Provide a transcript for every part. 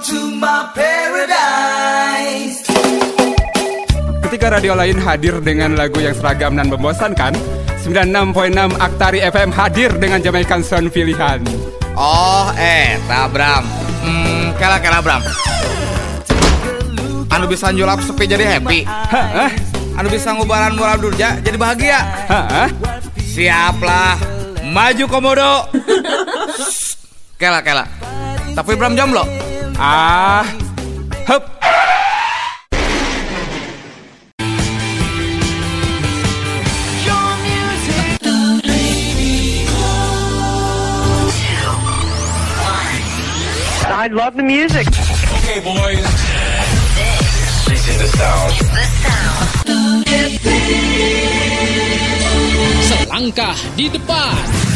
to my paradise. Ketika radio lain hadir dengan lagu yang seragam dan membosankan, 96.6 Aktari FM hadir dengan Jamaican Sound pilihan. Oh, eh, Bram. Hmm, kela kela Bram. Anu bisa nyulap sepi jadi happy. Hah? Anu bisa ngubaran moral durja jadi bahagia. Hah? Siaplah. Maju komodo. kela kela. Tapi Bram jomblo. Ah, hup. I love the music. Okay, boys. This is the sound. the sound. Selangkah di depan.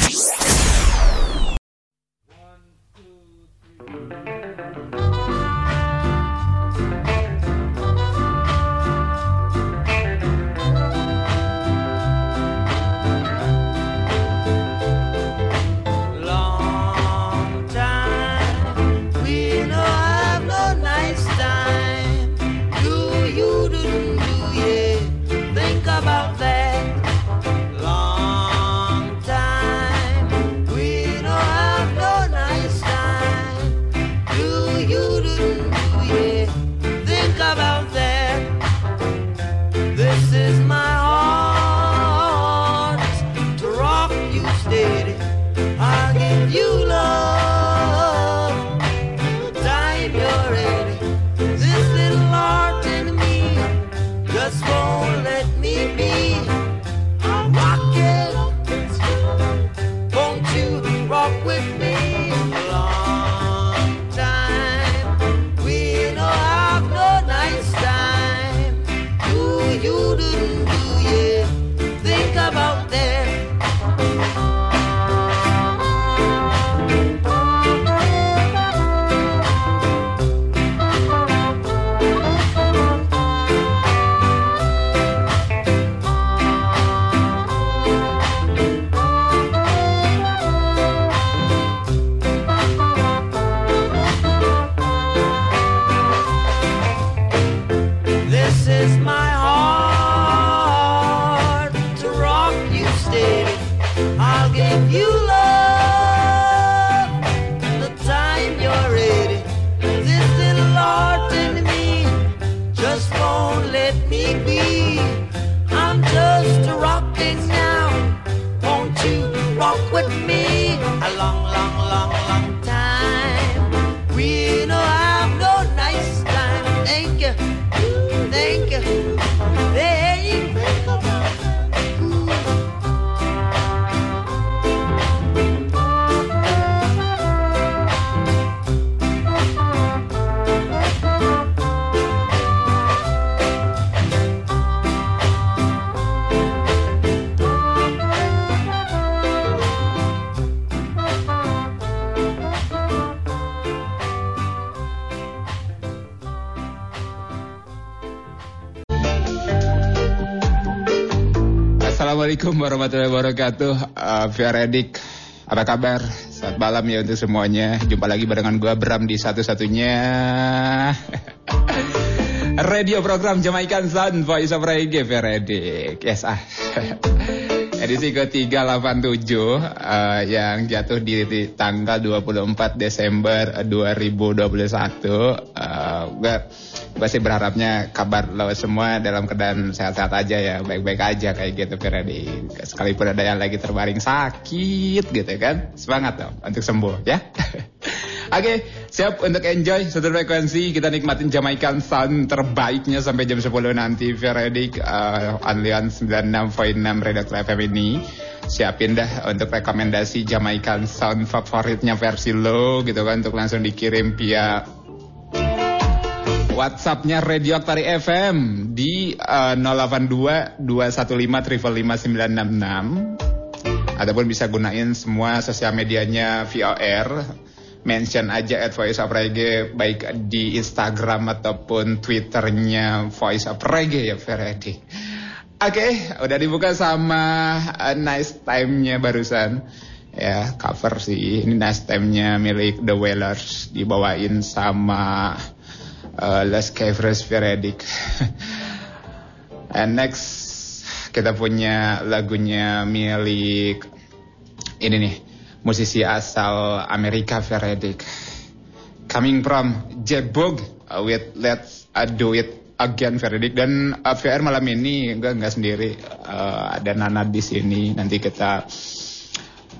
Assalamualaikum warahmatullahi wabarakatuh. Uh, Edik, apa kabar? Selamat malam ya untuk semuanya. Jumpa lagi barengan gua Bram di satu-satunya radio program Jamaican Sun Voice of Reggae Edik. Yes ah. Edisi ke-387 uh, yang jatuh di, di tanggal 24 Desember 2021. Uh, gue gue sih berharapnya kabar lo semua dalam keadaan sehat-sehat aja ya, baik-baik aja kayak gitu Ferdi. Sekalipun ada yang lagi terbaring sakit gitu kan, semangat dong untuk sembuh ya. Oke, siap untuk enjoy satu frekuensi kita nikmatin Jamaican Sound terbaiknya sampai jam 10 nanti Veredik uh, Anlian 96.6 Redaktor FM ini siapin dah untuk rekomendasi Jamaican Sound favoritnya versi lo gitu kan untuk langsung dikirim via WhatsAppnya Radio Aktari FM di uh, 082 215 966 ataupun bisa gunain semua sosial medianya VOR mention aja at Voice of Reggae baik di Instagram ataupun Twitternya Voice of Reggae ya Ferdi. Oke, udah dibuka sama uh, nice time-nya barusan. ya cover sih ini Nice Time-nya milik The Wailers dibawain sama uh, Les Cavres Veredict and next kita punya lagunya milik ini nih musisi asal Amerika Veredict coming from Jebug uh, with Let's uh, Do It Again Veredict dan uh, VR malam ini enggak enggak sendiri. Uh, ada Nana di sini. Nanti kita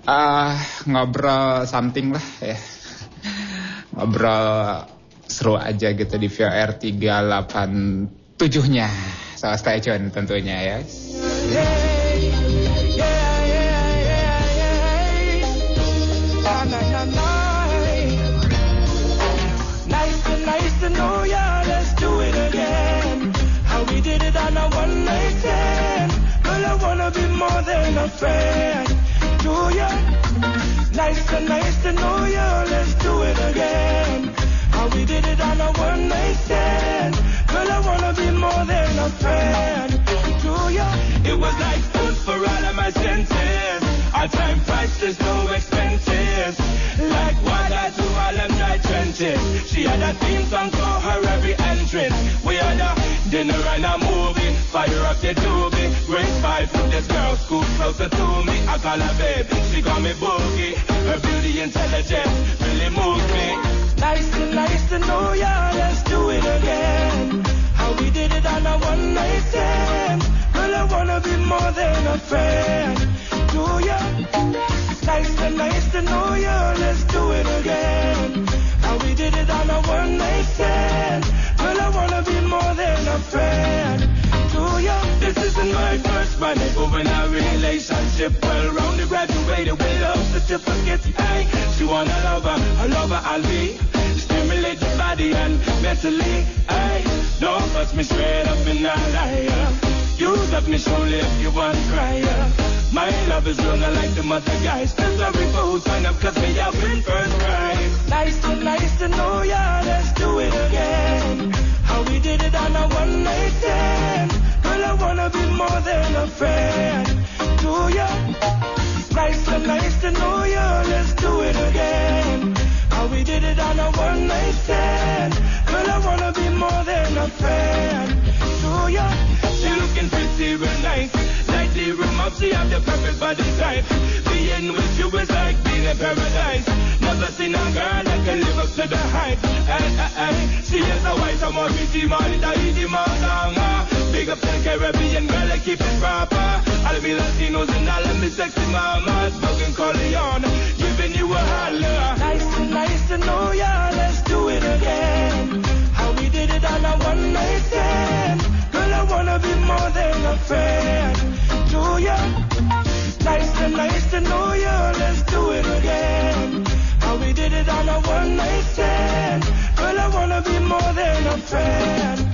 uh, ngobrol something lah ya. Ngobrol seru aja gitu di VR 387 nya so stay tune tentunya ya do friend to ya. Nice to, nice to know ya, let's do it again. How we did it on a one night stand. Girl, I wanna be more than a friend to ya. It was like food for all of my senses. Our time priceless, no expenses. Like water to all of my trenches. She had a theme song for her every entrance. We had a dinner and a movie. Fire up the tubie. Grace five from this girl, scoop closer to me. I call her baby, she call me boogie. Her beauty intelligence really moves me. Nice to, nice to know ya. Let's do it again. How we did it on a one night stand. Girl, I wanna be more than a friend to ya. Nice to, nice to know ya. Let's do it again. How we did it on a one night stand. Girl, I wanna be more than a friend my first money, but when our relationship well rounded, graduated with love certificates. Hey, she want a lover, a lover I'll be. Stimulate the body and mentally. Hey, don't fuss me straight up in a liar. Use up me surely if you want crier. My love is real, not like the mother guys. Still sorry for who signed up, cause me up in first prize. Nice to, nice to know ya, let's do it again. How we did it on a one night stand. Girl, I wanna be more than a friend to ya. Nice to, nice to know ya, let's do it again. How we did it on a one night stand. Girl, I wanna be more than a friend to ya. She looking pretty real nice. Room up, she have the perfect body type. Being with you is like being in paradise. Never seen a girl that can live up to the hype. Ay, ay, ay. She is a white, I'm a pretty man, it a easy man, Big up the Caribbean girl, I keep it proper. All the Latinos and of me sexy mamas. Bugging Corleone, giving you a holler. Nice to, nice to know ya, let's do it again. How we did it on a one night stand. Girl, I wanna be more than a friend to ya. Nice to, nice to know ya, let's do it again. How we did it on a one night stand. Girl, I wanna be more than a friend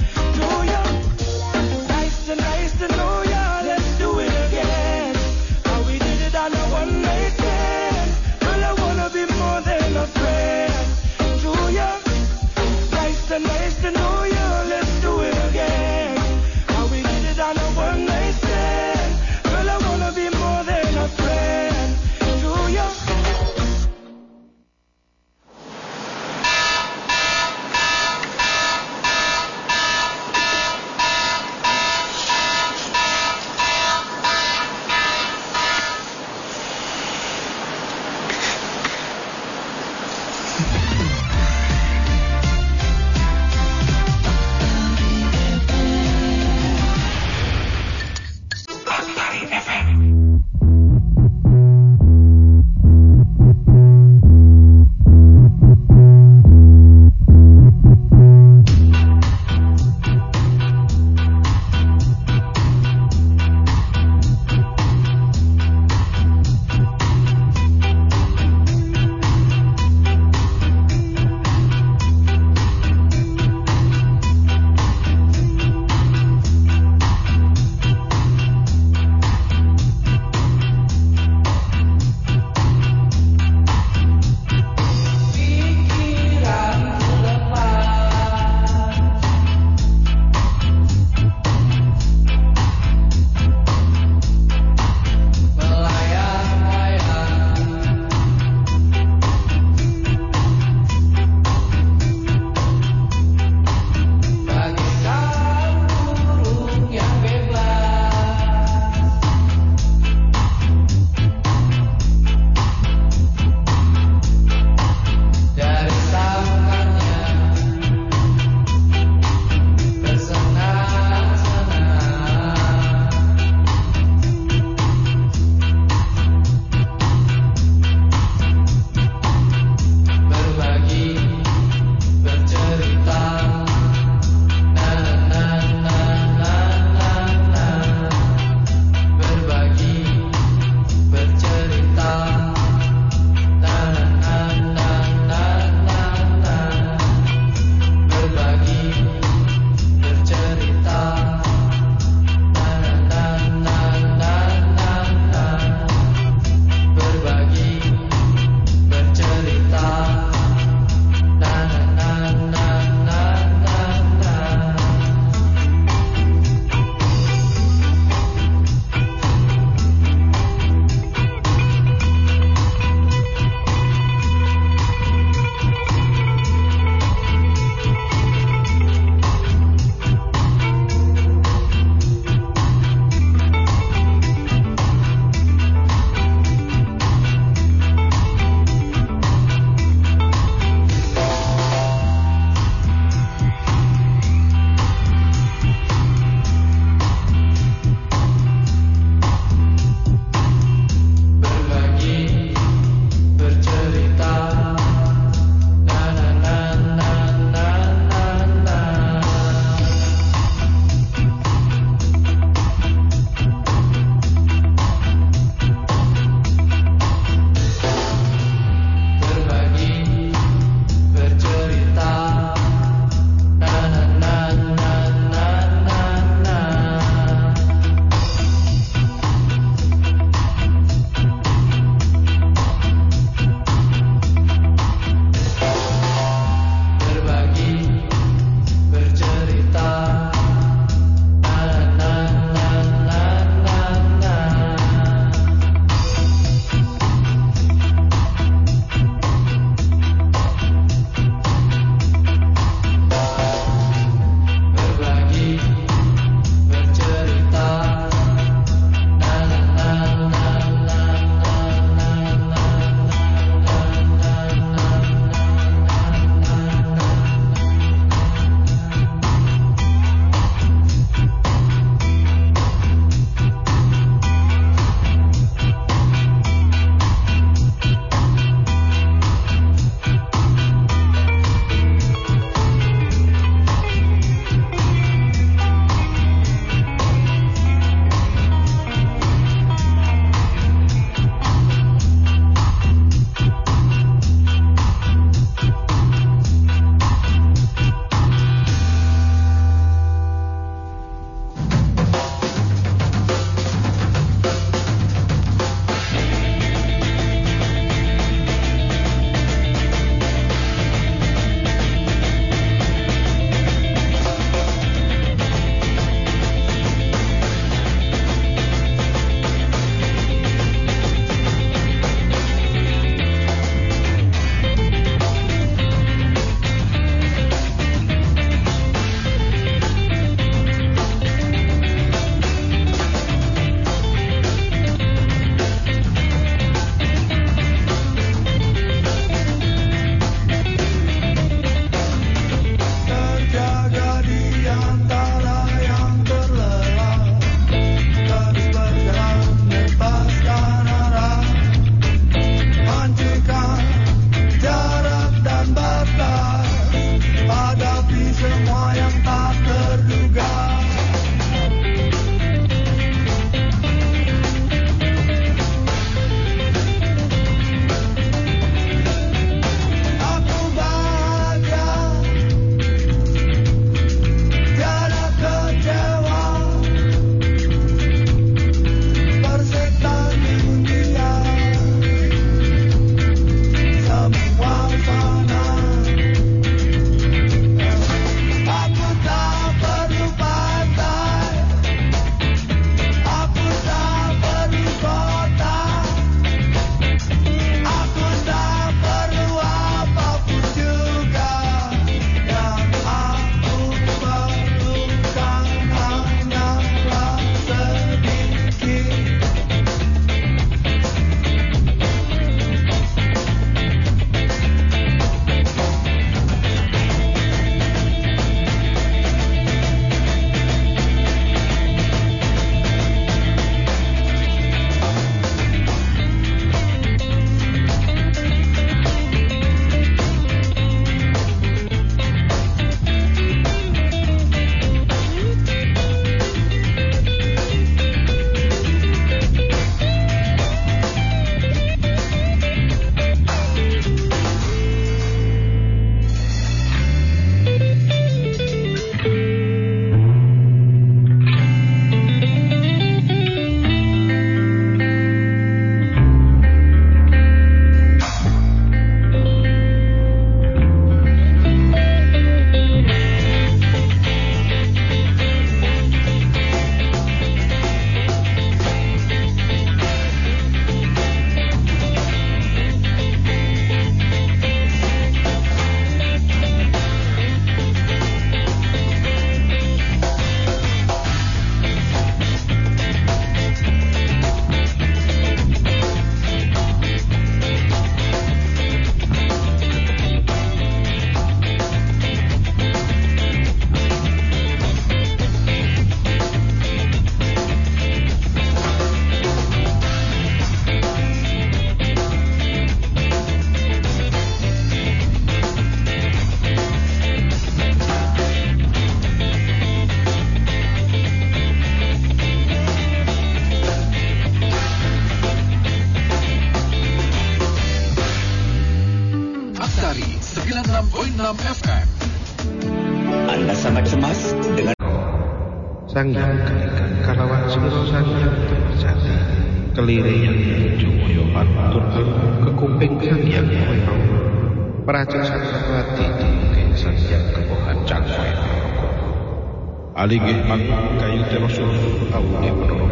عليه حقك يترسل أو إبره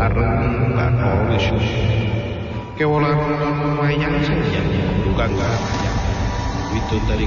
أرن dan oleh Kewalan wayang saja, bukan wayang. Itu tadi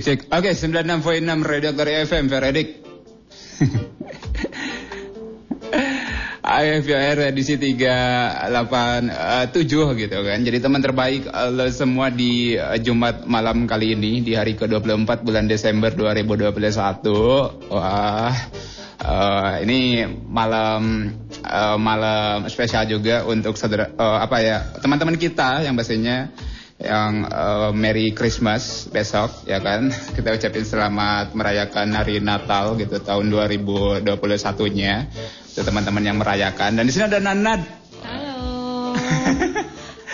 Cek. Oke, 96.6 Radio dari FM Veredik. AFR edisi 387 gitu kan. Jadi teman terbaik eh, lo semua di eh, Jumat malam kali ini di hari ke-24 bulan Desember 2021. Wah. eh, ini malam eh, malam spesial juga untuk eh, apa ya teman-teman kita yang pastinya yang eh, Merry Christmas besok ya kan? Kita ucapin selamat merayakan hari Natal gitu tahun 2021-nya untuk teman-teman yang merayakan. Dan di sini ada Nanad. Halo.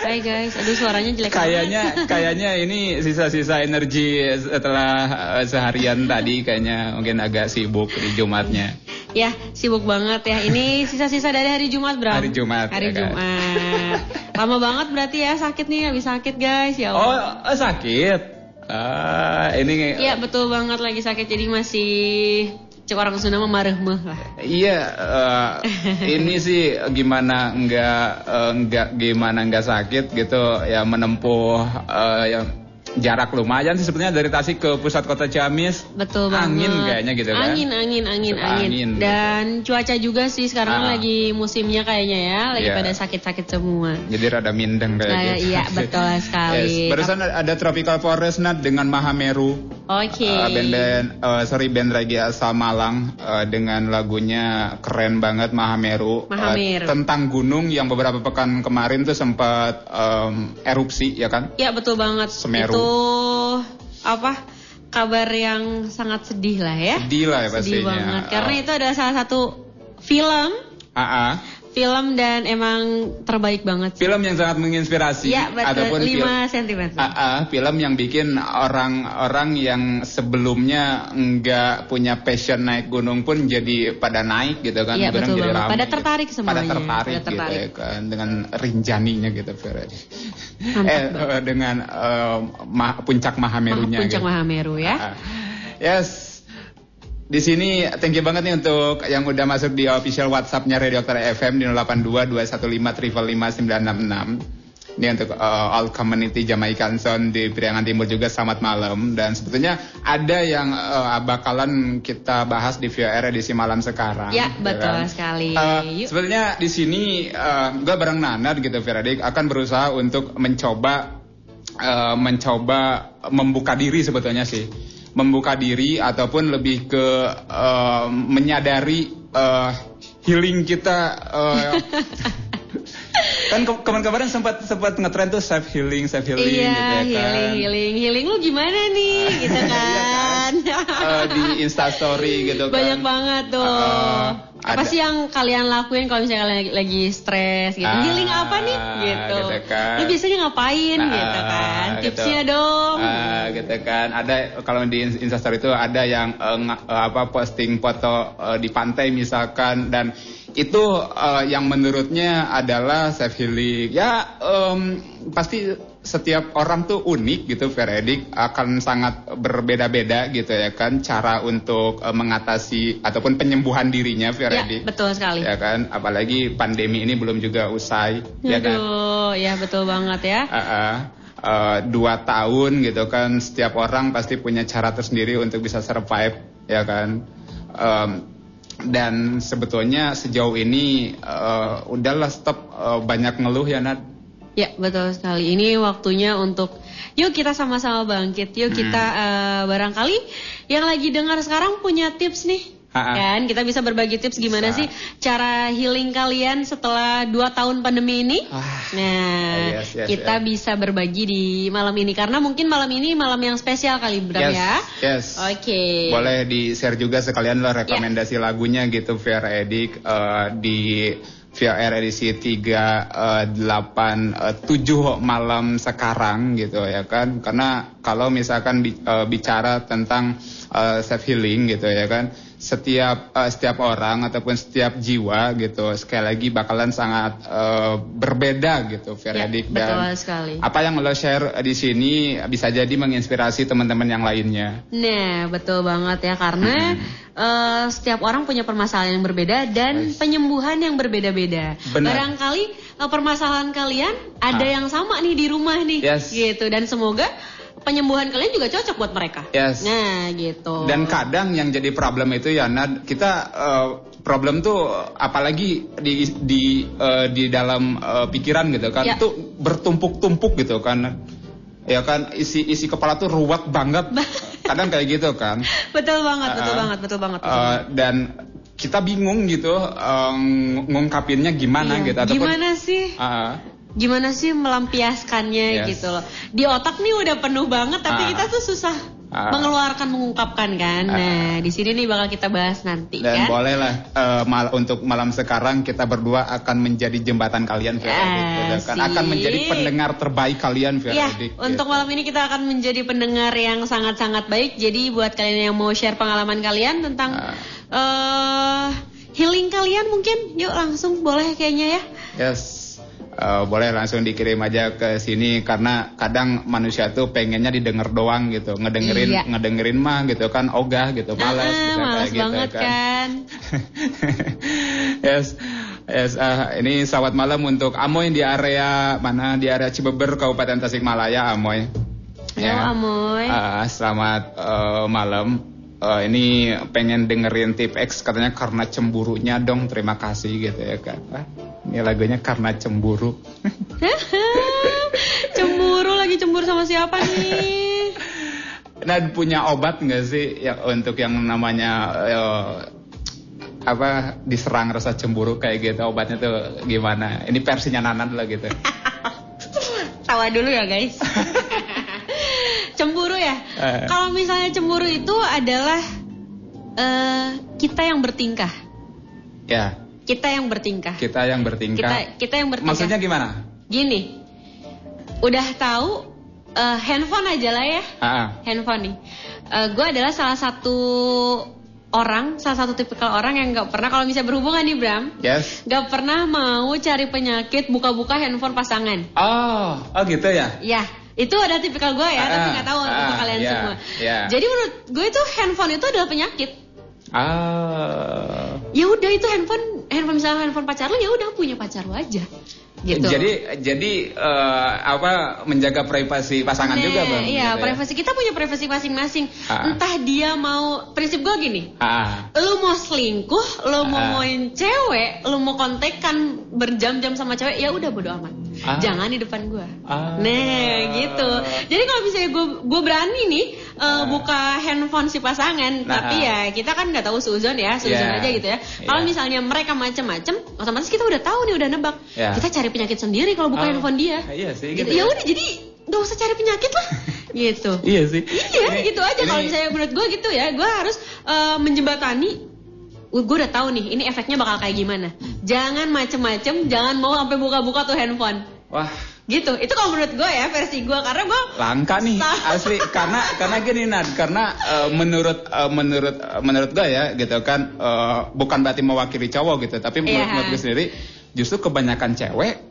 Hai guys, aduh suaranya jelek kayaknya banget. kayaknya ini sisa-sisa energi setelah eh, seharian tadi kayaknya mungkin agak sibuk di Jumatnya ya, sibuk banget ya. Ini sisa-sisa dari hari Jumat, Bram. Hari Jumat, Hari ya kan? Jumat. Lama banget berarti ya sakit nih, habis sakit guys. Ya oh Allah. eh, sakit ah ini Iya, betul banget lagi sakit jadi masih cek orang Sunda mah mareuh-meuh lah. Iya, eh, ini sih gimana nggak eh, nggak gimana nggak sakit gitu ya menempuh eh, yang jarak lumayan sih sebenarnya dari Tasik ke pusat kota Ciamis. Betul banget. Angin kayaknya gitu kan. Angin, angin, angin, angin. angin gitu. Dan cuaca juga sih sekarang Ah. lagi musimnya kayaknya ya, lagi Iya. pada sakit-sakit semua. Jadi rada mindeng kayak Nah, gitu. iya, betul sekali. Yes. Barusan ada Tropical Forest Nat dengan Mahameru. Oke. Eh, band-band eh, sorry band reggae asal Malang eh, dengan lagunya keren banget Mahameru Mahameru. tentang gunung yang beberapa pekan kemarin tuh sempat em, erupsi ya kan Ya betul banget. Semeru. Itu apa? Kabar yang sangat sedih lah ya. sedih lah ya Sedih pastinya banget. Karena itu adalah salah satu film, Ah, ah. Film dan emang terbaik banget. film yang sangat menginspirasi Ya betul. ataupun film 5 cm. Ah, ah, film yang bikin orang-orang yang sebelumnya nggak punya passion naik gunung pun jadi pada naik gitu kan Iya, Kadang betul jadi ramai Pada gitu. tertarik pada semuanya. tertarik, Pada tertarik. gitu ya kan dengan rinjaninya gitu eh eh, dengan eh, ma- puncak Mahamerunya Puncak gitu. Mahameru ya. Ah, yes. Di sini thank you banget nih untuk yang udah masuk di official WhatsApp-nya Radio Dokter FM di 082 215 966. Ini untuk uh, all community Jamaican Sound di Priangan Timur juga selamat malam dan sebetulnya ada yang uh, bakalan kita bahas di VR edisi malam sekarang. Ya, betul sekali. Uh, Yuk. Sebenarnya di sini uh, gue bareng Nana gitu Veradik akan berusaha untuk mencoba uh, mencoba membuka diri sebetulnya sih membuka diri ataupun lebih ke uh, menyadari uh, healing kita uh, kan ke kemarin-kemarin sempat sempat ngetren tuh self healing self healing Iya, gitu ya kan healing, healing, healing lu gimana nih, gitu kan? Uh, di instastory gitu kan Banyak banget tuh. Uh, apa ada- sih yang kalian lakuin kalau misalnya kalian lagi, lagi stres gitu? Ah, healing apa nih? Gitu. gitu kan. Lu biasanya ngapain Nah, gitu kan? gitu. Tipsnya dong. Ah, gitu kan. Ada kalau di Instastory itu ada yang eh, apa posting foto eh, di pantai misalkan dan itu eh, yang menurutnya adalah self healing. Ya em, pasti setiap orang tuh unik gitu Veredik akan sangat berbeda-beda gitu ya kan cara untuk eh, mengatasi ataupun penyembuhan dirinya ya, Veredik. betul sekali. Ya kan, apalagi pandemi ini belum juga usai, ya kan? Aduh, ya betul banget ya. Ah, ah. Eh, dua tahun gitu kan setiap orang pasti punya cara tersendiri untuk bisa survive ya kan Em, dan sebetulnya sejauh ini eh, udahlah stop eh, banyak ngeluh ya Nat Ya betul sekali. Ini waktunya untuk yuk kita sama-sama bangkit. Yuk kita Hmm. eh, barangkali yang lagi dengar sekarang punya tips nih. Ha-ha. Kan kita bisa berbagi tips gimana Bisa. sih cara healing kalian setelah 2 tahun pandemi ini. Ah, Nah, yes, yes, kita yes. bisa berbagi di malam ini karena mungkin malam ini malam yang spesial kali Bram yes ya. yes Oke. boleh di share juga sekalian lah rekomendasi lagunya gitu via Edik eh, di VR edisi 387 malam sekarang gitu ya kan karena kalau misalkan bi- eh, bicara tentang eh, self healing gitu ya kan setiap eh, setiap orang ataupun setiap jiwa gitu sekali lagi bakalan sangat eh, berbeda gitu Ya, Edik betul sekali. apa yang lo share di sini bisa jadi menginspirasi teman-teman yang lainnya Nah, betul banget ya karena eh, setiap orang punya permasalahan yang berbeda dan penyembuhan yang berbeda-beda. Barangkali eh, permasalahan kalian ada Ah. yang sama nih di rumah nih, Yes. gitu. Dan semoga penyembuhan kalian juga cocok buat mereka. Yes. Nah, gitu. Dan kadang yang jadi problem itu ya Nad, kita eh, problem tuh apalagi di di eh, di dalam eh, pikiran gitu kan Ya. itu bertumpuk-tumpuk gitu kan. Ya kan isi isi kepala tuh ruwet banget. kadang kayak gitu kan. betul banget, betul Uh, banget, betul banget. betul banget. dan kita bingung gitu ng- ngungkapinnya gimana Iya, gitu ataupun Gimana sih? Ah, Gimana sih melampiaskannya Yes. gitu loh. Di otak nih udah penuh banget tapi Ah. kita tuh susah Ah. mengeluarkan mengungkapkan kan. Ah. Nah, di sini nih bakal kita bahas nanti dan kan. bolehlah eh, mal- untuk malam sekarang kita berdua akan menjadi jembatan kalian Vera gitu kan. akan menjadi pendengar terbaik kalian Vera Ya, Edik, untuk gitu. malam ini kita akan menjadi pendengar yang sangat-sangat baik. Jadi buat kalian yang mau share pengalaman kalian tentang Ah. eh, healing kalian mungkin, yuk langsung boleh kayaknya ya. Yes. Eh, boleh langsung dikirim aja ke sini karena kadang manusia tuh pengennya didengar doang gitu, ngedengerin Iya. ngedengerin mah gitu kan ogah gitu, malas Ah, gitu, malas kayak gitu banget kan. yes. Yes, ah, ini selamat malam untuk Amoy di area mana di area Cibeber Kabupaten Tasikmalaya Amoy. Halo Amoy. Ah, selamat eh, malam. Eh, ini pengen dengerin tip X katanya karena cemburunya dong terima kasih gitu ya kan. Ah, ini lagunya karena cemburu. cemburu lagi cemburu sama siapa nih? Nah punya obat nggak sih ya untuk yang namanya eh, apa diserang rasa cemburu kayak gitu obatnya tuh gimana? Ini versinya Nanan lah gitu. Tawa dulu ya guys. cemburu ya. Eh. Kalau misalnya cemburu itu adalah eh, kita yang bertingkah. Ya Kita yang bertingkah. kita yang bertingkah. Kita kita yang bertingkah. Maksudnya gimana? Gini, udah tahu eh, handphone aja lah ya, Ah, ah. handphone nih. gue adalah salah satu orang, salah satu tipikal orang yang nggak pernah kalau misalnya berhubungan nih Bram, Yes. nggak pernah mau cari penyakit buka-buka handphone pasangan. Oh, oh gitu ya. Ya, itu ada tipikal gue ya, tapi Ah, nggak tahu ah, untuk kalian ya, semua. ya. Jadi menurut gue itu handphone itu adalah penyakit. Ah. Ya udah itu handphone, handphone misalnya handphone pacar lu ya udah punya pacar lu aja. Gitu. Jadi jadi eh, apa menjaga privasi pasangan Nah, juga bang? Iya, gitu ya? privasi kita punya privasi masing-masing. Ah. Entah dia mau prinsip gue gini. Ah, Lu mau selingkuh, lu mau Ah. main cewek, lu mau kontekan berjam-jam sama cewek, ya udah bodo amat. Ah. Jangan di depan gua. Ah. Nah, gitu. Jadi kalau misalnya gue gue berani nih uh, Ah. buka handphone si pasangan, Nah, tapi ya kita kan nggak tahu suzon ya, suzon Yeah. aja gitu ya. Kalau Yeah. misalnya mereka macem-macem, otomatis kita udah tahu nih, udah nebak. Yeah. Kita cari penyakit sendiri kalau buka Oh, handphone dia. iya sih, Gitu. gitu Ya ya. udah jadi nggak usah cari penyakit lah. gitu. iya sih. Iya Ini- gitu aja kalau misalnya menurut gue gitu ya gue harus eh, menjembatani gue udah tahu nih ini efeknya bakal kayak gimana. Jangan macem-macem jangan mau sampai buka-buka tuh handphone. Wah, gitu. Itu kalau menurut gue ya versi gue karena gue langka nih asli. Karena karena gini Nad. Karena eh, menurut eh, menurut eh, menurut gue ya gitu kan eh, bukan berarti mewakili cowok gitu. Tapi menurut, Iya. menurut gue sendiri justru kebanyakan cewek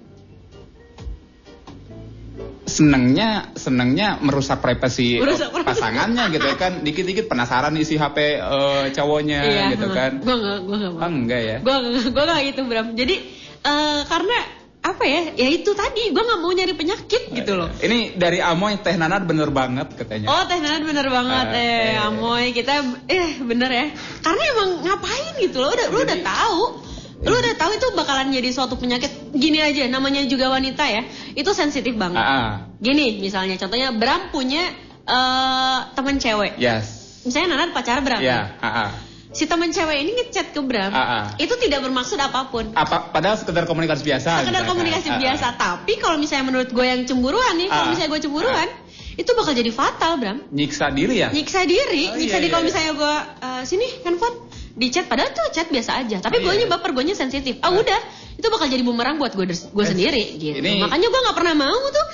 senengnya senengnya merusak privasi eh, Merusak pasangannya gitu kan. Dikit-dikit penasaran isi HP eh, cowoknya gitu kan. Gue gak gue gak oh, mau enggak ya? Gue gue gak gitu Bram. Jadi eh, karena apa ya ya itu tadi. Gue nggak mau nyari penyakit gitu loh. Ini dari Amoy Teh Nanat bener banget katanya. Oh Teh Nanat bener banget. Ah, eh eh. Amoy kita eh bener ya. Karena emang ngapain gitu loh. Udah lu udah tahu lu udah tahu itu bakalan jadi suatu penyakit? Gini aja namanya juga wanita ya. Itu sensitif banget. Ah, ah. gini misalnya contohnya Bram punya eh teman cewek. Yes. Misalnya Nanat pacar Bram. Ya ah, ah. si teman cewek ini ngechat ke Bram Ah, ah. itu tidak bermaksud apa pun. Apa padahal sekedar komunikasi biasa sekedar gitu, komunikasi. Ah, biasa. Tapi kalau misalnya menurut gue yang cemburuan nih kalau misalnya gue cemburuan itu bakal jadi fatal Bram. Nyiksa diri ya? Nyiksa diri, Oh, nyiksa iya, diri kalau iya, misalnya gue eh, sini handphone di chat padahal tuh chat biasa aja, tapi Oh, gue iya. baper, gue sensitif. Ah udah, itu bakal jadi bumerang buat gue gue sendiri gitu. ini- Makanya gue nggak pernah mau tuh,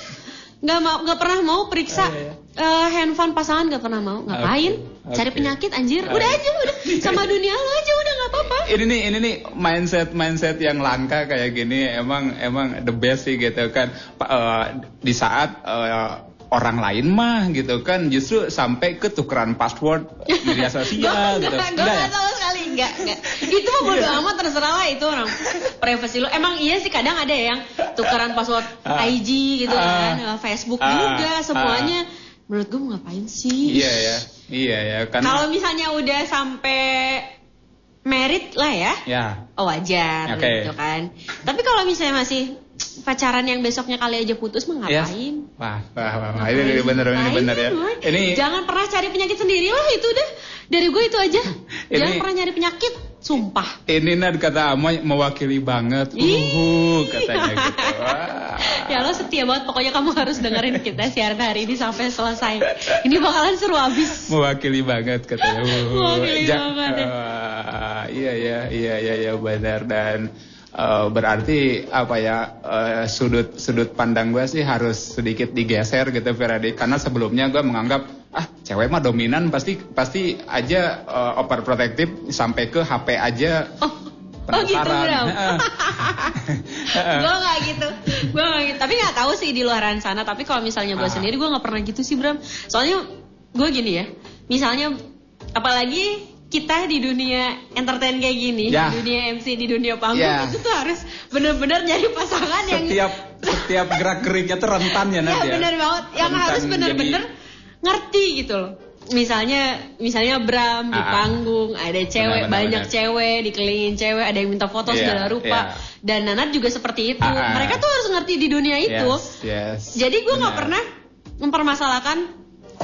nggak mau nggak pernah mau periksa Oh, iya. eh, handphone pasangan nggak pernah mau. Ngapain? Oke, Cari oke. penyakit anjir. Udah aja udah sama dunia lo aja udah nggak apa-apa. ini nih ini nih mindset mindset yang langka kayak gini emang emang the best sih gitu kan eh, di saat eh, orang lain mah gitu kan justru sampai ke tukeran password media sosial gitu Gue Enggak ya? sekali Enggak, enggak Itu mah bodo amat terserah lah itu orang Privacy lu Emang iya sih kadang ada yang Tukeran password Ah. IG gitu Ah. kan Facebook Ah. juga semuanya menurut gue mau ngapain sih Iya ya, iya ya. Karena kalau misalnya udah sampai merit lah ya ya, oh wajar Oke. gitu kan tapi kalau misalnya masih pacaran yang besoknya kali aja putus mah ya. ngapain Wah, wah, wah, wah. Ini, bener, ini bener ya. woy? Ini jangan pernah cari penyakit sendiri lah itu udah dari gue itu aja jangan Ini- pernah nyari penyakit sumpah ini Nad kata Amoy mewakili banget. Uhuh, katanya gitu. Wah. ya lo setia banget pokoknya kamu harus dengerin kita siaran hari ini sampai selesai ini bakalan seru abis mewakili banget katanya. Uhuh. Mewakili Ja- banget ya. Ah, iya ya, iya iya iya benar dan eh, berarti apa ya eh, sudut sudut pandang gue sih harus sedikit digeser gitu Ferdi karena sebelumnya gue menganggap ah cewek mah dominan pasti pasti aja eh, overprotective sampai ke HP aja Oh gitu penasaran. Bram Heeh. Heeh. Gue gak gitu Gue gak gitu Tapi gak tahu sih di luaran sana Tapi kalau misalnya gue Ah. sendiri Gue gak pernah gitu sih Bram Soalnya gue gini ya Misalnya Apalagi kita di dunia entertain kayak gini Ya. Di dunia MC Di dunia panggung Ya. Itu tuh harus bener-bener nyari pasangan yang setiap setiap gerak geriknya tuh rentan ya Ya Nad ya. bener banget Yang Rentan harus bener-bener Ngerti gitu loh Misalnya Misalnya Bram di Ah, ah. panggung Ada cewek Benar, benar, Banyak benar. cewek Dikelilingin cewek Ada yang minta foto Iya, segala rupa iya. Dan Nanat juga seperti itu Ah, ah. Mereka tuh harus ngerti di dunia itu Yes, yes. Jadi gue nggak Benar. pernah Mempermasalahkan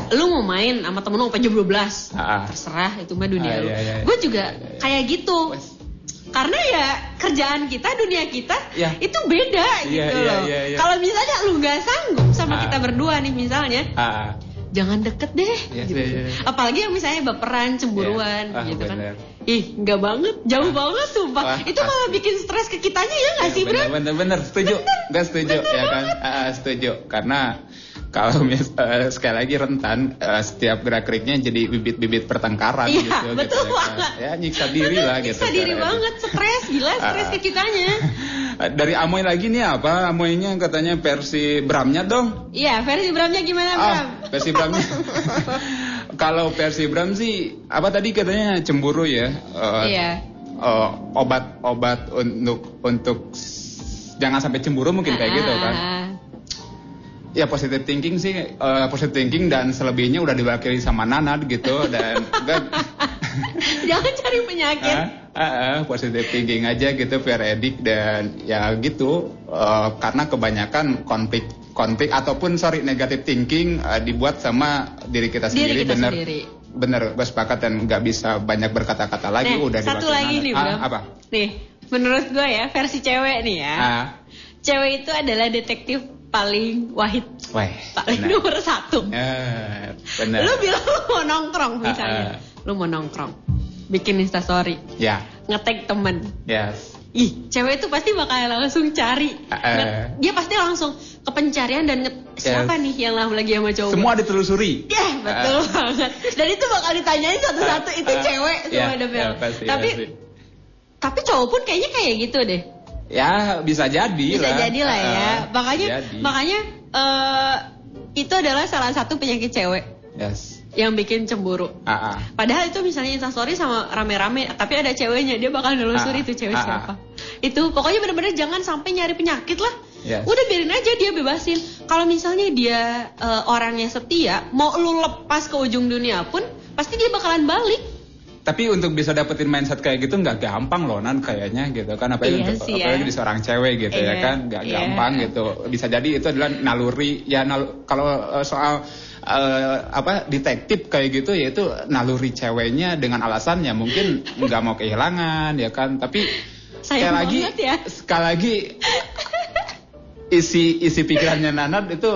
Lu mau main sama temen lu jam 12 Ah, ah. Terserah itu mah dunia Ah, lu iya, iya, iya. Gue juga kayak gitu Wes. karena ya kerjaan kita dunia kita Ya. itu beda Iya, gitu iya, loh. iya, iya. Kalau misalnya lu nggak sanggup sama Ah. kita berdua nih misalnya, Ah, ah. jangan deket deh. Iya, gitu. iya, iya. Apalagi yang misalnya baperan, cemburuan, Iya. Ah, gitu kan. bener. Ih, nggak banget, jauh banget sumpah. Wah, itu malah bikin stres ke kitanya ya nggak sih, Bro? bener, bener, bener, setuju. Gak setuju, ya kan? Ah, ah, setuju. Karena kalau mis, eh, sekali lagi rentan, eh, setiap gerak geriknya jadi bibit-bibit pertengkaran Iya, gitu. betul gitu, ya banget. Ya nyiksa diri lah gitu. Nyiksa diri kan. banget, stres gila, stres Ah. ke kitanya. Eh, Dari Amoy lagi nih apa? Amoynya katanya versi Bramnya dong. Iya, versi Bramnya gimana, Bram? Ah, versi Bramnya. Kalau versi Bram sih apa tadi katanya cemburu ya? Eh, Iya. obat-obat untuk untuk jangan sampai cemburu mungkin kayak gitu kan. Ah. Ya positive thinking sih eh, positive thinking dan selebihnya udah diwakili sama Nanad gitu dan Jangan cari penyakit. ah, ah, ah, positive thinking aja gitu biar edik dan ya gitu eh, karena kebanyakan konflik konflik ataupun sorry negative thinking eh, dibuat sama diri kita Diri sendiri kita bener sendiri. bener gue sepakat dan nggak bisa banyak berkata-kata lagi Nah, udah satu lagi Nanad. nih, Ah, Bram. apa Nih, menurut gue ya, versi cewek nih ya. ah, Cewek itu adalah detektif paling wahid, weh paling benar. nomor satu. Benar Lu bilang lu mau nongkrong misalnya, Ah, lu mau nongkrong, bikin instastory, ya ngetek temen. yes Ih, cewek itu pasti bakal langsung cari. Nge- eh. Dia pasti langsung ke pencarian dan nge siapa Yes. nih yang lagi sama cowok. semua ditelusuri Ya betul Ah. banget. Dan itu bakal ditanyain satu-satu itu Ah, cewek semua ada ya, bel. pasti, Tapi pasti. tapi cowok pun kayaknya kayak gitu deh. Ya bisa jadi Bisa lah. jadi lah ya. Ah, makanya jadi. makanya eh, itu adalah salah satu penyakit cewek Yes. yang bikin cemburu. Ah, ah. Padahal itu misalnya instastory sama rame-rame, tapi ada ceweknya, dia bakal nelusuri Ah, itu cewek ah, siapa. Itu pokoknya bener-bener jangan sampai nyari penyakit lah. Yes. Udah biarin aja dia bebasin. Kalau misalnya dia eh, orangnya setia, mau lu lepas ke ujung dunia pun, pasti dia bakalan balik. Tapi untuk bisa dapetin mindset kayak gitu nggak gampang loh nan kayaknya gitu kan apalagi Iya untuk sih ya. apalagi di seorang cewek gitu ya Iya, kan nggak iya. gampang gitu bisa jadi itu adalah naluri ya nal- kalau eh, soal eh, apa detektif kayak gitu ya itu naluri ceweknya dengan alasannya mungkin nggak mau kehilangan ya kan tapi sekali Sayang lagi banget ya. sekali lagi isi isi pikirannya Nanat itu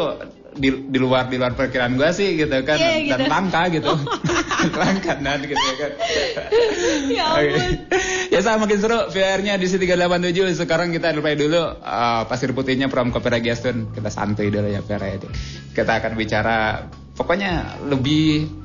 di, di luar di luar perkiraan gue sih gitu kan. Dan gitu. langka gitu. Langka Nan gitu ya kan. Ya Oke. ampun. ya sama makin seru VR-nya di 387 sekarang kita play dulu uh, pasir putihnya from Kopera Gestun kita santuy dulu ya VR ini kita akan bicara pokoknya lebih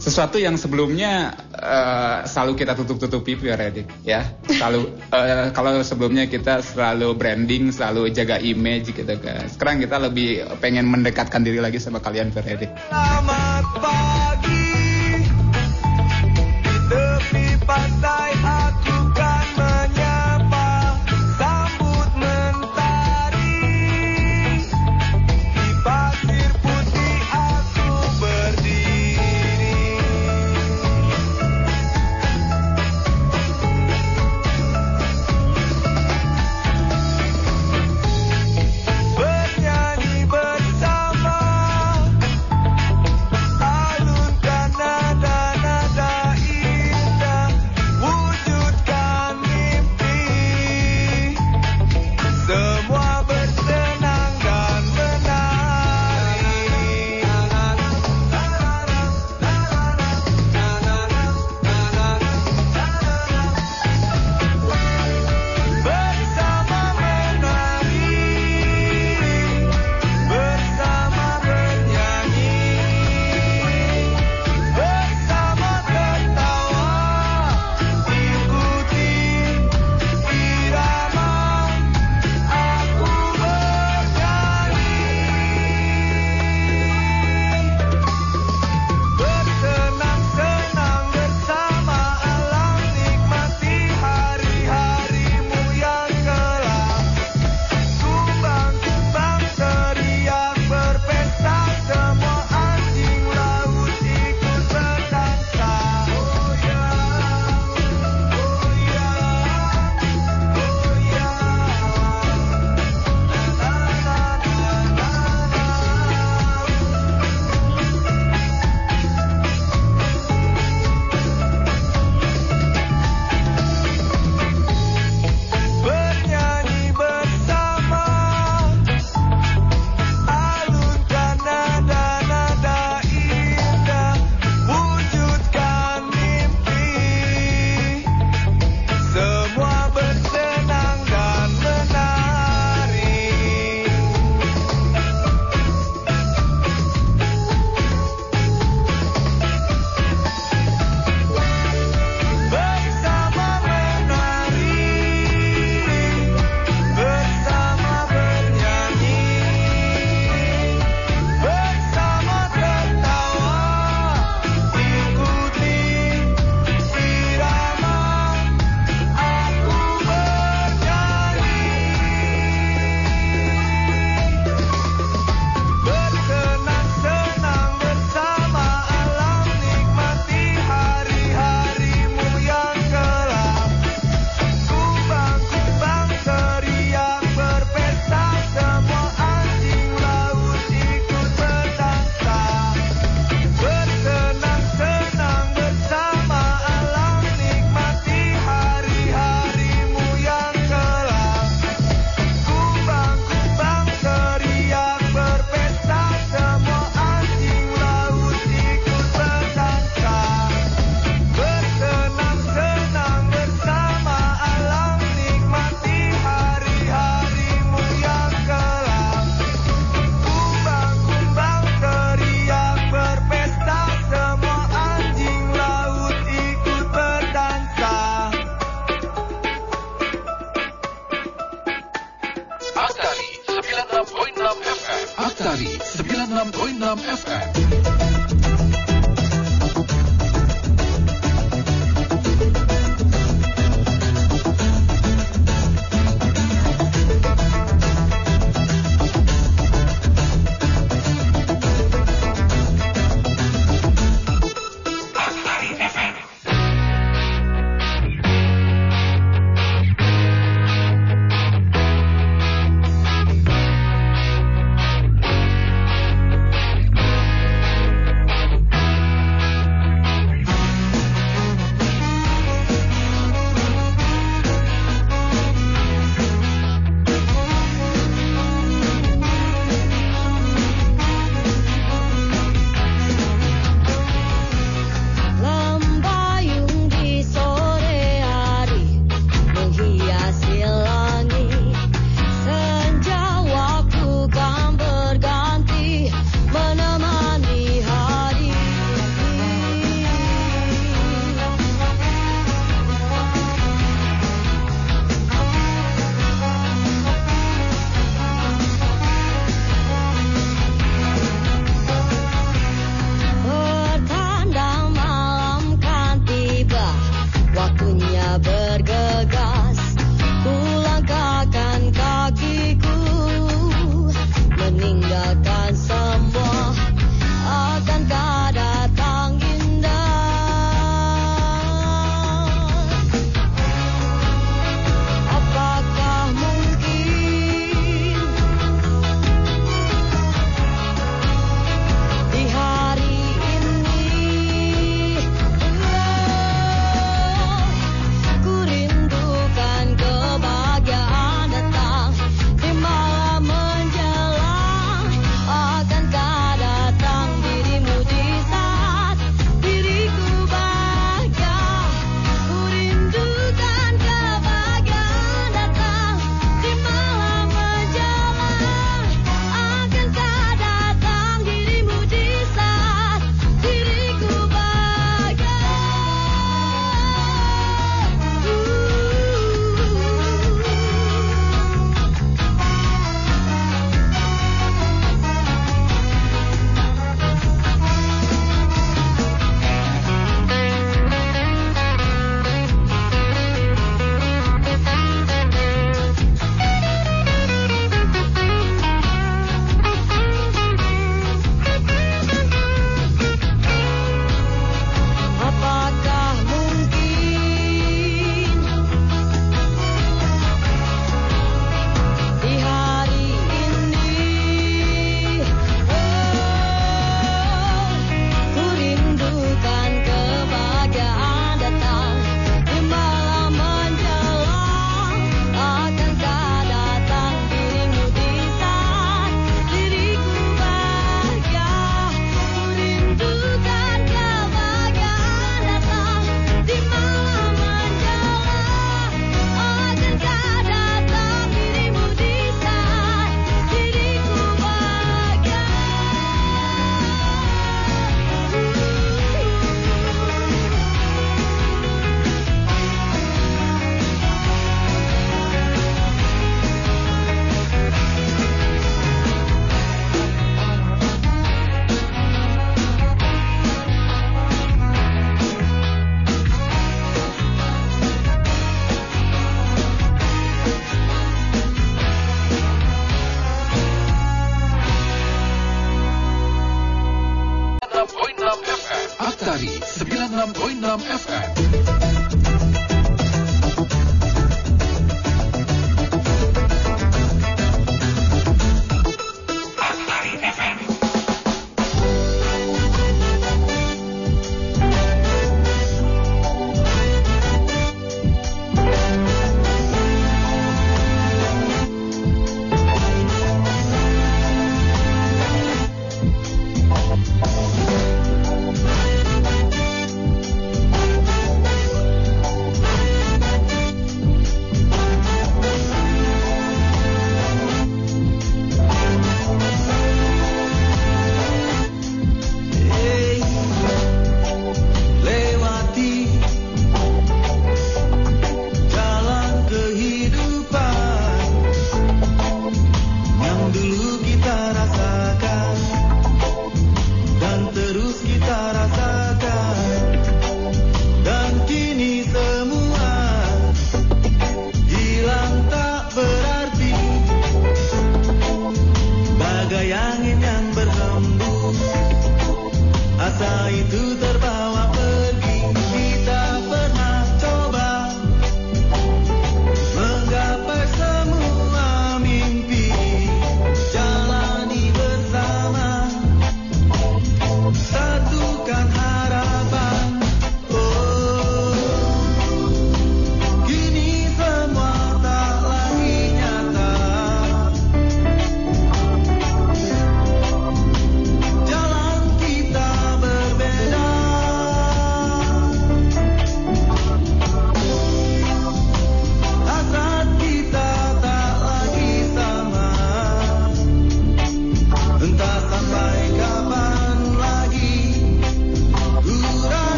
sesuatu yang sebelumnya eh, selalu kita tutup-tutupi VR Edik ya. Selalu eh, kalau sebelumnya kita selalu branding selalu jaga image gitu kan. Sekarang kita lebih pengen mendekatkan diri lagi sama kalian VR Edik Selamat pagi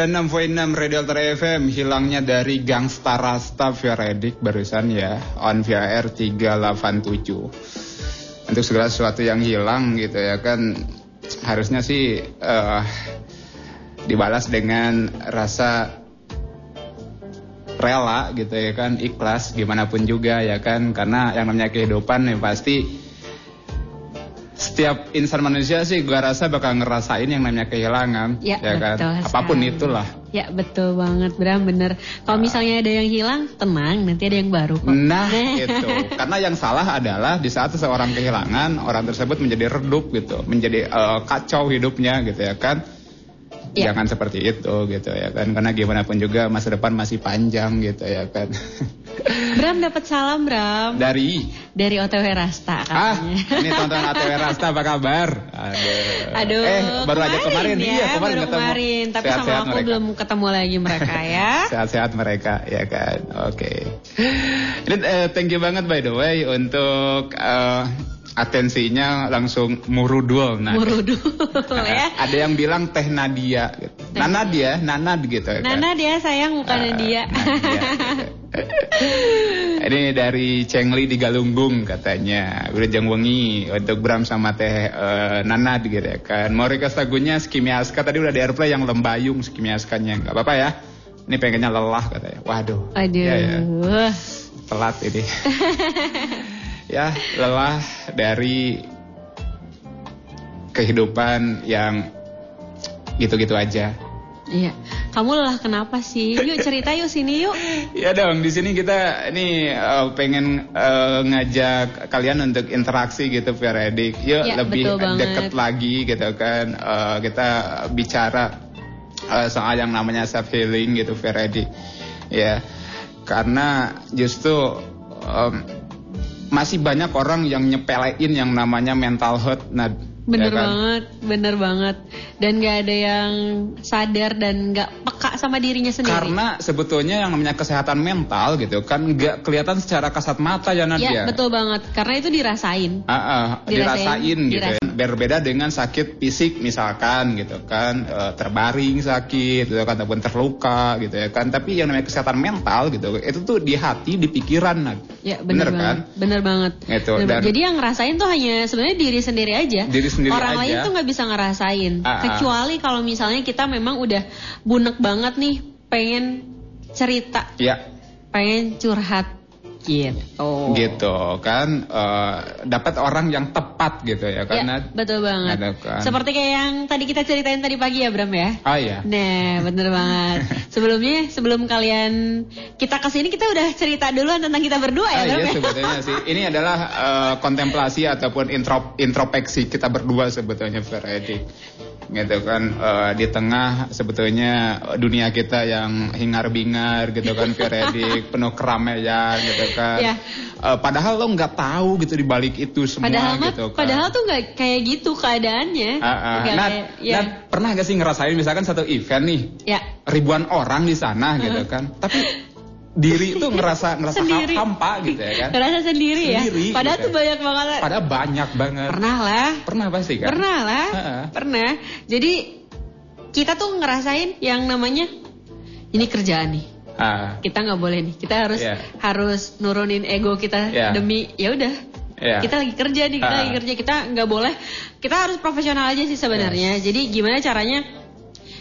96.6 Radio Alter FM hilangnya dari Gangsta Rasta via Redik barusan ya on via R 387 untuk segala sesuatu yang hilang gitu ya kan harusnya sih eh, dibalas dengan rasa rela gitu ya kan ikhlas gimana pun juga ya kan karena yang namanya kehidupan ya pasti setiap insan manusia sih gua rasa bakal ngerasain yang namanya kehilangan Ya, kan betul apa pun sekali. itulah Ya betul banget Bram bener Kalau misalnya ada yang hilang tenang nanti ada yang baru kok Nah, itu. Karena yang salah adalah di saat seseorang kehilangan, orang tersebut menjadi redup gitu, menjadi eh, kacau hidupnya gitu ya kan. Ya. Jangan seperti itu gitu ya kan. Karena gimana pun juga masa depan masih panjang gitu ya kan. Bram dapat salam Bram Dari Dari OTW Rasta ah, katanya ini tonton ATW Rasta apa kabar? Aduh. Aduh, Eh, baru aja kemarin ya, iya, kemarin baru ketemu. kemarin. Tapi sama Sehat-sehat aku mereka. belum ketemu lagi mereka ya. Sehat-sehat mereka ya kan. Oke. Ini eh, thank you banget by the way untuk eh, atensinya langsung murudul nah. Murudu ya. Ada yang bilang Teh Nadia gitu. Nana dia, Nanad gitu ya kan. Nana dia sayang bukan dia. Nadia, gitu. Ini dari Cengli di Galunggung katanya. Udah jang wengi untuk Bram sama Teh eh, Nanad gitu ya kan. Mau request lagunya Skimiaska tadi udah di airplay yang lembayung Skimiaskanya. Gak apa-apa ya. Ini pengennya lelah katanya. Waduh. Aduh. Ya, ya. Telat ini. Ya, lelah dari kehidupan yang gitu-gitu aja. Iya. Kamu lelah kenapa sih? Yuk cerita yuk sini yuk. Ya dong, di sini kita ini eh, pengen eh, ngajak kalian untuk interaksi gitu Redik. Yuk Ya, lebih banget. deket lagi gitu kan. Eh, kita bicara eh, soal yang namanya self healing gitu Redik. Ya, karena justru em, masih banyak orang yang nyepelein yang namanya mental health. Nah, Bener ya kan? banget, bener banget. Dan gak ada yang sadar dan gak peka sama dirinya sendiri. Karena sebetulnya yang namanya kesehatan mental gitu kan nggak kelihatan secara kasat mata ya Nadia. Ya betul banget. Karena itu dirasain. Ah, ah, Dirasain, dirasain, gitu dirasain. ya. Berbeda dengan sakit fisik misalkan gitu kan eh, terbaring sakit gitu kan ataupun terluka gitu ya kan. Tapi yang namanya kesehatan mental gitu itu tuh di hati, di pikiran. Ya bener, Bener kan? Bener banget. Gitu, Bener dan-. Jadi yang ngerasain tuh hanya sebenarnya diri sendiri aja. Diri sendiri Orang aja. lain tuh nggak bisa ngerasain. Ah. Kecuali kalau misalnya kita memang udah bunek banget nih, pengen cerita, Ya, pengen curhat gitu. gitu kan eh, dapat orang yang tepat gitu ya kan Ya, betul banget. Ada kan. Seperti kayak yang tadi kita ceritain tadi pagi ya Bram ya. Oh iya. Nah, bener banget. Sebelumnya, sebelum kalian kita ke sini kita udah cerita duluan tentang kita berdua ya, Ah, Bram iya ya? sebetulnya sih. Ini adalah eh, kontemplasi ataupun intro, introspeksi kita berdua sebetulnya Feredi. Gitu kan eh, di tengah sebetulnya dunia kita yang hingar-bingar gitu kan Feredi penuh keramaian gitu kan. Iya. Eh, padahal lo nggak tahu gitu di balik itu semua Padahal gitu kan. padahal tuh nggak kayak gitu keadaannya. Ah, ah. Nggak Nat, kayak- ya. Nat, pernah gak sih ngerasain misalkan satu event nih Ya. ribuan orang di sana gitu kan. Tapi diri itu ngerasa ngerasa Sendiri. hampa gitu ya kan. Ngerasa sendiri, Sendiri, ya. Padahal gitu. tuh banyak banget. Padahal banyak banget. Pernah lah. Pernah pasti kan? Pernah lah. Heeh. Pernah. Jadi kita tuh ngerasain yang namanya ini kerjaan nih. Ah, Kita nggak boleh nih. Kita harus Iya. harus nurunin ego kita Iya. demi ya udah. Iya. Kita lagi kerja nih, kita Ah. lagi kerja. Kita nggak boleh. Kita harus profesional aja sih sebenarnya. Jadi gimana caranya?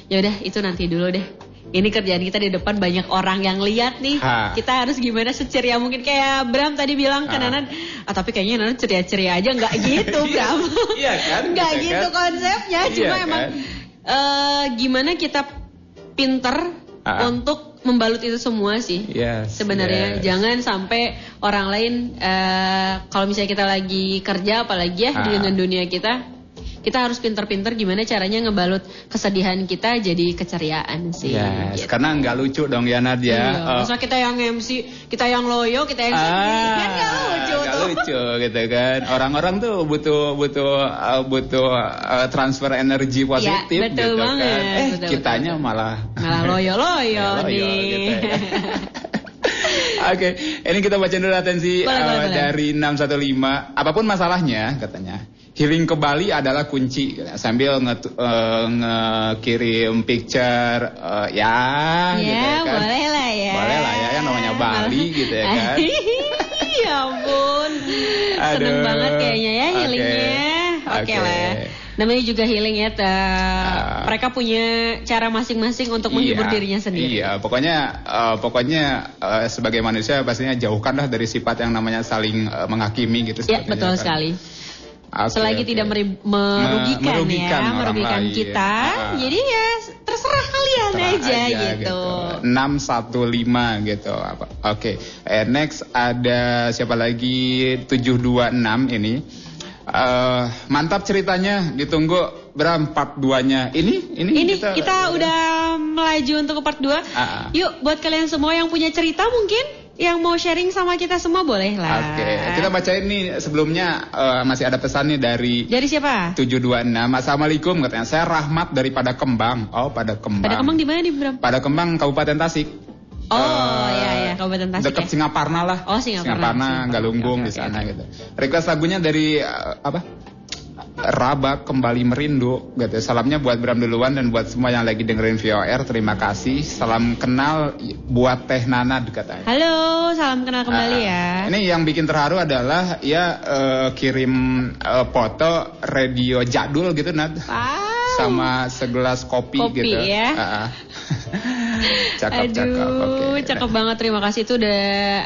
Ya udah itu nanti dulu deh. Ini kerjaan kita di depan banyak orang yang lihat nih. Ha. Kita harus gimana seceria mungkin kayak Bram tadi bilang ke Ha. Nanan. Ah, tapi kayaknya Nanan ceria-ceria aja nggak gitu, Bram. Iya kan? Nggak Gitu gitu kan? konsepnya. Iya Cuma kan? emang eh, gimana kita pinter Ah. untuk membalut itu semua sih. Yes, Sebenarnya yes. jangan sampai orang lain eh, kalau misalnya kita lagi kerja apalagi ya Ah. dengan dunia kita kita harus pinter-pinter gimana caranya ngebalut kesedihan kita jadi keceriaan sih. Yes, gitu. karena nggak lucu dong ya Nadia. Iya, Eh, masa kita yang MC, kita yang loyo, kita yang sedih, kan nggak lucu Ah, nggak tuh. lucu gitu kan. Orang-orang tuh butuh butuh uh, butuh uh, transfer energi positif Ya, betul gitu banget. kan. Eh, Betul, kitanya malah Malah loyo-loyo Loyo nih. gitu ya. Oke, ini kita baca dulu atensi Boleh, uh, boleh, boleh. dari 615. Apa pun masalahnya, katanya. healing ke Bali adalah kunci sambil nge- eh, ngekirim picture eh, ya, ya, gitu kan. boleh lah ya. Boleh lah ya, yang namanya Bali gitu ya kan. ya ampun. Seneng Aduh. banget kayaknya ya Oke. healingnya. Oke Oke. lah. Namanya juga healing ya. ta- mereka punya cara masing-masing untuk menghibur Iya, dirinya sendiri. Iya, pokoknya eh, pokoknya eh, sebagai manusia pastinya jauhkanlah dari sifat yang namanya saling eh, menghakimi gitu. Ya, sepertinya betul kan. sekali. Oke, Selagi oke. tidak meri- merugikan, merugikan ya, merugikan lain. kita. Ah. Jadi ya terserah kalian Terang aja, gitu. 615 gitu. Oke. Eh, next ada siapa lagi? 726 ini. Eh, mantap ceritanya, ditunggu Bram part 2-nya. Ini ini Ini kita, udah melaju untuk ke part 2. Ah, ah. Yuk buat kalian semua yang punya cerita mungkin yang mau sharing sama kita semua boleh lah. Oke, kita bacain nih sebelumnya eh, masih ada pesan nih dari Dari siapa? 726. Assalamualaikum katanya. Saya Rahmat dari Pada Kembang. Oh, Pada Kembang. Pada kembang di mana nih Bram? Pada Kembang Kabupaten Tasik. Oh Eh, iya ya Kabupaten Tasik dekat ya. Singaparna lah. Oh, Singaparna. Singaparna, Singaparna, Galunggung oke, di oke, sana oke. gitu. Request lagunya dari eh, apa? Raba kembali merindu gitu. Salamnya buat Bram duluan dan buat semua yang lagi dengerin VOR. Terima kasih. Salam kenal buat Teh Nana katanya. Halo, salam kenal kembali ya. Ah, Ini yang bikin terharu adalah ya eh, kirim eh, foto radio jadul gitu Nat. Sama segelas kopi, Kopi, gitu. ya. Ah, ah. cakep, Aduh, cakep. Oke. cakep banget. Terima kasih itu udah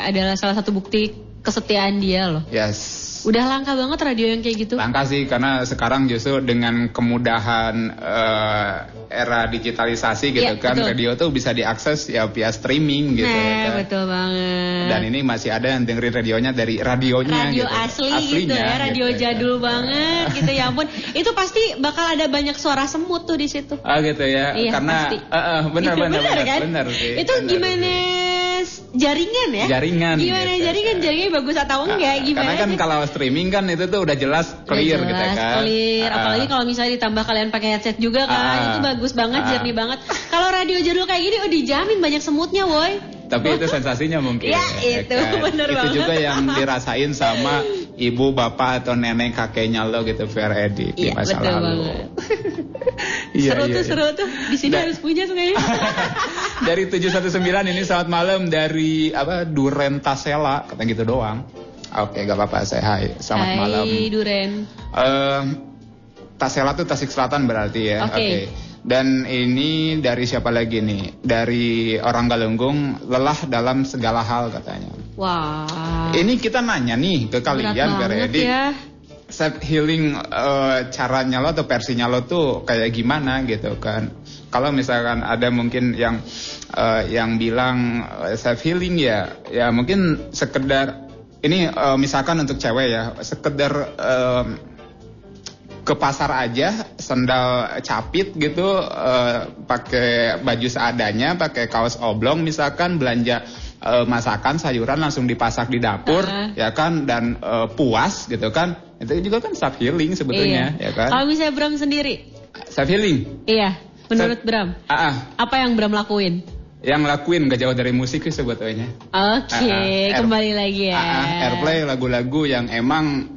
adalah salah satu bukti kesetiaan dia loh. Yes. Udah langka banget radio yang kayak gitu. Langka sih karena sekarang justru dengan kemudahan eh, era digitalisasi gitu Iya, kan betul. radio tuh bisa diakses ya via streaming gitu ya nah, kan. betul banget. Dan ini masih ada yang dengerin radionya dari radionya radio gitu. asli gitu Aslinya, ya, radio gitu. jadul banget gitu ya ampun. Itu pasti bakal ada banyak suara semut tuh di situ. Ah gitu ya, Iya, karena pasti. eh, eh, benar benar benar kan? benar sih. Itu benar gimana jaringan ya? Jaringan, Gimana gitu. jaringan? Jaringannya bagus atau enggak? Gimana? Karena kan kalau streaming kan itu tuh udah jelas clear Udah gitu jelas, kan. clear. Ah, Apalagi kalau misalnya ditambah kalian pakai headset juga kan, Ah. itu bagus banget, Ah. jernih banget. Kalau radio jadul kayak gini, oh dijamin banyak semutnya, woi. Tapi itu sensasinya mungkin. Ya, itu, bener itu banget. juga yang dirasain sama ibu, bapak atau nenek kakeknya lo gitu Fair Edi di Iya, masa betul lalu. banget. Iya, seru iya, tuh, iya. seru tuh. Di sini harus punya kayaknya. Dari 719 ini selamat malam dari apa Duren Tasela kata gitu doang. Oke, gak apa-apa saya hai. Selamat Hai, malam. Duren. Eh, Tasela tuh Tasik Selatan berarti ya. Oke. Dan ini dari siapa lagi nih? Dari orang Galunggung, lelah dalam segala hal katanya. Wah. Ini kita nanya nih ke kalian, Berat Kak banget Redi. ya. Self healing eh, caranya lo atau versinya lo tuh kayak gimana gitu kan? Kalau misalkan ada mungkin yang eh, yang bilang self healing ya, ya mungkin sekedar ini eh, misalkan untuk cewek ya, sekedar em, ke pasar aja sendal capit gitu eh, pakai baju seadanya pakai kaos oblong misalkan belanja masakan sayuran langsung dipasak di dapur Uh-uh. ya kan dan eh, puas gitu kan itu juga kan self healing sebetulnya Iya. ya kan Kalau misalnya Bram sendiri, self healing iya. Menurut Bram, ah, ah, apa yang Bram lakuin? Yang lakuin gak jauh dari musik sih sebetulnya Oke, Ah, ah, air- kembali lagi ya. Ah, ah, airplay lagu-lagu yang emang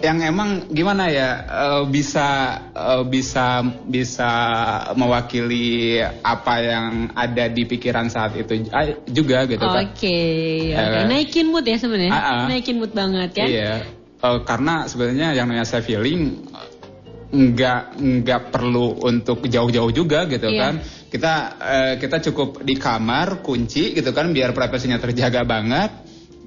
yang emang gimana ya eh, bisa eh, bisa bisa mewakili apa yang ada di pikiran saat itu ah, juga gitu kan. Oke, Ya oke. kan? naikin mood ya sebenarnya. Ah, ah. Naikin mood banget kan? Iya. Eh, karena sebenarnya yang namanya healing eh, nggak nggak perlu untuk jauh-jauh juga gitu Iya. kan. Kita eh, kita cukup di kamar kunci gitu kan biar privasinya terjaga banget.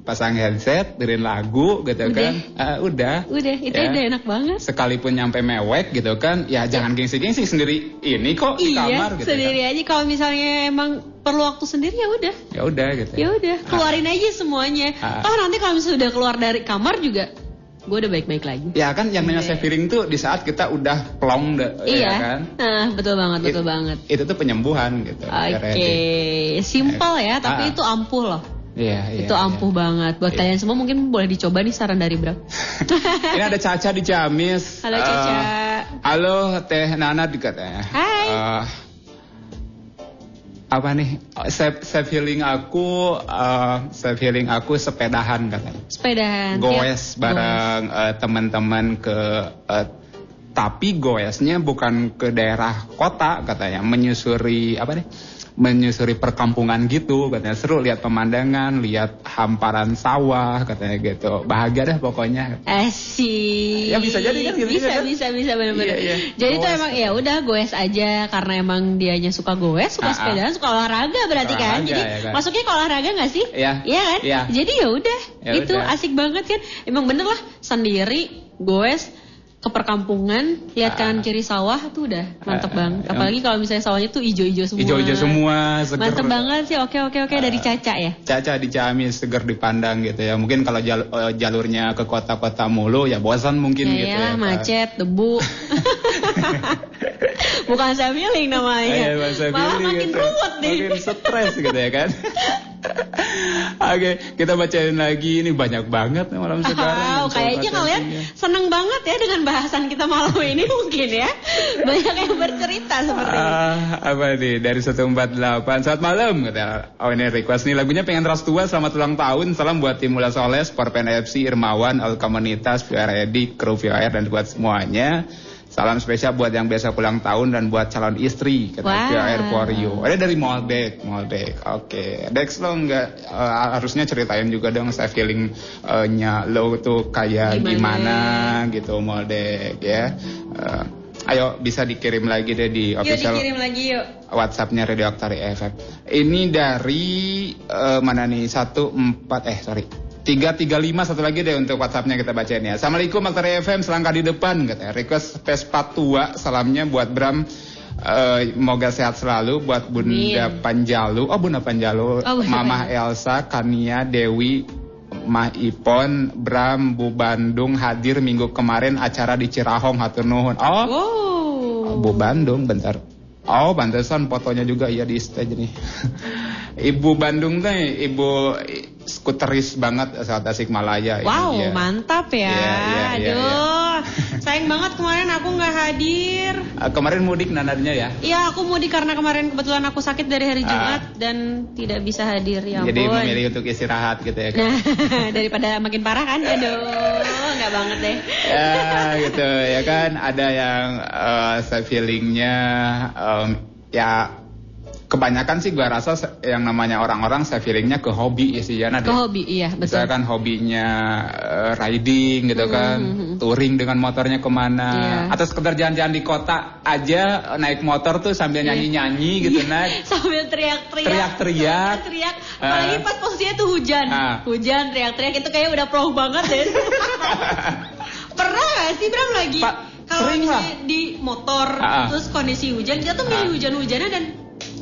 Pasang headset, dengerin lagu gitu Udah. kan. Ah, udah. Udah, itu Ya. udah enak banget. Sekalipun nyampe mewek gitu kan, ya jangan gengsi-gengsi sendiri. Ini kok di iya, kamar gitu sendiri aja kalau misalnya emang perlu waktu sendiri ya udah. kan. Ya udah gitu. Ya udah, keluarin aja semuanya. Ah. Oh nanti kalau misalnya sudah keluar dari kamar juga, gue udah baik-baik lagi. Ya kan yang namanya self healing tuh di saat kita udah plong da- iya, ya kan. nah betul banget, betul It- banget. Itu tuh penyembuhan gitu. Oke, Ya, Randy. simple ya, Ah. tapi itu ampuh loh. Iya, iya. itu ampuh banget. Buat Iya. kalian semua mungkin boleh dicoba nih saran dari Bram. Ini ada Caca di Ciamis. Halo Caca. halo Teh Nana katanya. Hai. Eh, apa nih? Self, self healing aku uh, self healing aku sepedahan katanya. Sepedahan. goes Tiap- bareng eh, teman-teman ke eh, tapi goesnya bukan ke daerah kota katanya menyusuri apa nih menyusuri perkampungan gitu katanya seru lihat pemandangan lihat hamparan sawah katanya gitu bahagia dah pokoknya Asik. Ya, bisa jadi kan, gitu Bisa, kan? bisa, bisa benar-benar. Iya, iya. Jadi tuh emang ya udah goes aja karena emang dianya suka goes, suka Ah, ah. sepedaan, suka olahraga berarti kan. Olahraga, Jadi ya kan? masuknya ke olahraga nggak sih? Iya. Iya kan? Iya. Jadi ya udah, Ya itu asik banget kan. Emang bener lah sendiri goes ke perkampungan, lihat Ah. kanan kiri sawah tuh udah mantep Ah, banget. Apalagi kalau misalnya sawahnya tuh ijo-ijo semua. hijau-hijau semua seger Mantep banget sih. Oke oke oke dari Caca ya. Caca di Ciamis seger dipandang gitu ya mungkin kalau jal- eh, jalurnya ke kota-kota mulu ya bosan mungkin Ya, gitu ya, ya macet, debu. Bukan saya feeling namanya. Bahasa Malah makin gitu. ruwet deh. Makin stres gitu ya kan. Oke, kita bacain lagi ini banyak banget nih malam sekarang. Wow, kayaknya kalian seneng banget ya dengan bahasan kita malam ini mungkin ya. Banyak yang bercerita seperti ini. Ah, apa nih dari 148 Selamat malam kata Oh ini request nih. Lagunya pengen ras tua Selamat ulang tahun. Salam buat tim Mula Soles Porpen FC Irmawan All Komunitas VR Kru VR dan buat semuanya Salam spesial buat yang biasa ulang tahun dan buat calon istri kata Wow. VR for you. Ada dari Moldek, Moldek. Oke, Dex lo nggak eh, harusnya ceritain juga dong saya feelingnya lo tuh kayak Gimana? gimana, gitu Moldek ya. Eh, ayo bisa dikirim lagi deh di Yuk official dikirim lagi yuk. WhatsAppnya Radio Aktari FM. Ini dari eh, mana nih? Satu empat eh sorry. Tiga tiga lima satu lagi deh untuk WhatsAppnya kita bacain ya. Assalamualaikum Aktari FM selangkah di depan katanya. Request Vespa tua salamnya buat Bram. eh, moga sehat selalu buat Bunda Amin. Panjalu. Oh Bunda Panjalu, Oh, Bunda Mamah Elsa, Kania, Dewi, Mah Ipon, Bram, Bu Bandung hadir minggu kemarin acara di Cirahong hatur nuhun. Oh, Oh. Bu Bandung bentar. Oh, pantesan fotonya juga iya di stage nih. Ibu Bandung teh ibu skuteris banget saat Tasikmalaya ini, Wow, ya. mantap ya. Iya, iya, iya, Aduh, sayang banget kemarin aku nggak hadir. Ah, kemarin mudik nanarnya ya. Iya, aku mudik karena kemarin kebetulan aku sakit dari hari Ah. Jumat dan tidak bisa hadir ya Jadi ampun. memilih untuk istirahat gitu ya. kan? Nah, daripada makin parah kan, aduh, nggak banget deh. ya gitu ya kan ada yang eh saya feelingnya em, ya kebanyakan sih gua rasa yang namanya orang-orang saya feelingnya ke hobi ya sih Yana Ke hobi, iya betul. Misalkan hobinya eh, riding gitu kan, Mhm. touring dengan motornya ke mana, Iya. atau sekedar jalan-jalan di kota aja naik motor tuh sambil Iya. nyanyi-nyanyi gitu naik. Sambil teriak-teriak. Teriak-teriak. Teriak. Ah. Apalagi pas posisinya tuh hujan. Ah. Hujan, teriak-teriak itu kayak udah pro banget deh. Pernah gak sih Bram lagi? Kalau misalnya di motor, ah. terus kondisi hujan, kita tuh milih hujan-hujanan dan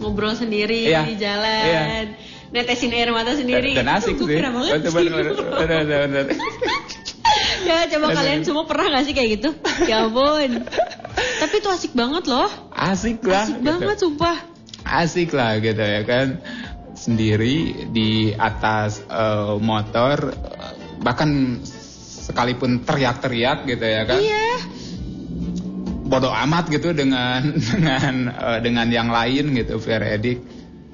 ngobrol sendiri Iya. di jalan. Iya. Netesin air mata sendiri. Dan asik sih. bener, bener, bener, ya coba Bener. kalian semua pernah gak sih kayak gitu? Ya ampun. Tapi itu asik banget loh. Asik lah. Asik gitu. banget sumpah. asik lah gitu ya kan sendiri di atas eh, motor eh, bahkan sekalipun teriak-teriak gitu ya kan Iya. Bodoh amat gitu dengan dengan eh, dengan yang lain gitu fair edik.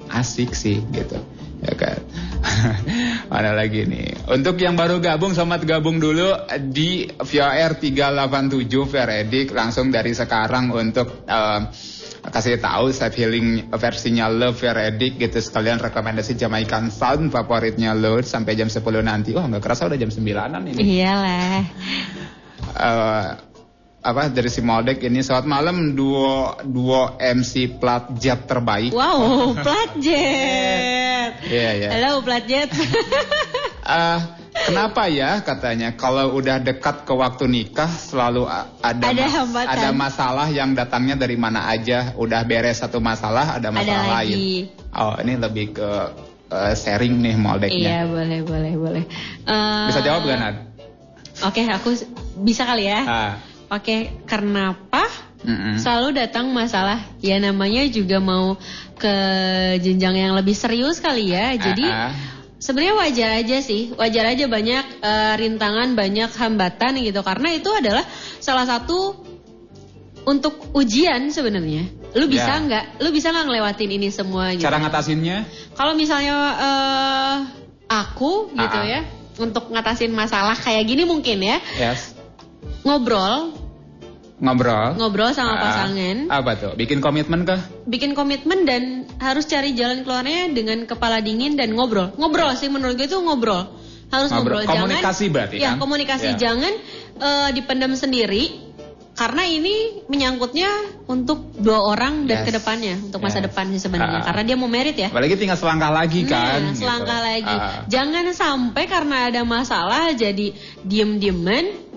Asik sih gitu. Ya kan? Mana lagi nih. Untuk yang baru gabung selamat gabung dulu di VR 387 fair edik. Langsung dari sekarang untuk eh, kasih tahu saya feeling versinya Love Fair Edik gitu. Sekalian rekomendasi Jamaican Sound favoritnya lo sampai jam 10 nanti. Wah nggak kerasa udah jam 9an ini. Iyalah. eh apa dari si Moldek ini selamat malam duo duo MC plat jet terbaik. Wow, Platjet. Iya ya. Halo Platjet. Eh, kenapa ya katanya kalau udah dekat ke waktu nikah selalu ada Ada mas- hambatan. ada masalah yang datangnya dari mana aja. Udah beres satu masalah ada masalah lagi. lain. Oh ini lebih ke eh, sharing nih Moldeknya. iya, boleh, boleh, boleh. Eh, Bisa jawab gak Nad? Oke, aku s- bisa kali ya. Ah, Oke, kenapa mm-mm. selalu datang masalah? Ya namanya juga mau ke jenjang yang lebih serius kali ya. Jadi Ah, ah. sebenarnya wajar aja sih, wajar aja banyak eh, rintangan, banyak hambatan gitu. Karena itu adalah salah satu untuk ujian sebenarnya. Lu bisa Ya. nggak? Lu bisa nggak ngelewatin ini semua gitu? Cara ngatasinnya? Kalau misalnya eh, aku gitu Ah. ya, untuk ngatasin masalah kayak gini mungkin ya, Yes. Ngobrol, Ngobrol. ngobrol sama Ah, pasangan, Apa tuh? Bikin komitmen kah? bikin komitmen dan harus cari jalan keluarnya dengan kepala dingin dan ngobrol. Ngobrol sih menurut gue itu ngobrol. Harus Ngobrol. ngobrol. Komunikasi berarti Ya, kan? komunikasi. Ya. Jangan eh, dipendam sendiri karena ini menyangkutnya untuk dua orang dan Yes. ke depannya, untuk masa Yes. depan sih sebenarnya. Ah. Karena dia mau merit ya. Apalagi tinggal selangkah lagi kan. Nah, gitu. selangkah lagi. Ah. Jangan sampai karena ada masalah jadi diem-diemen,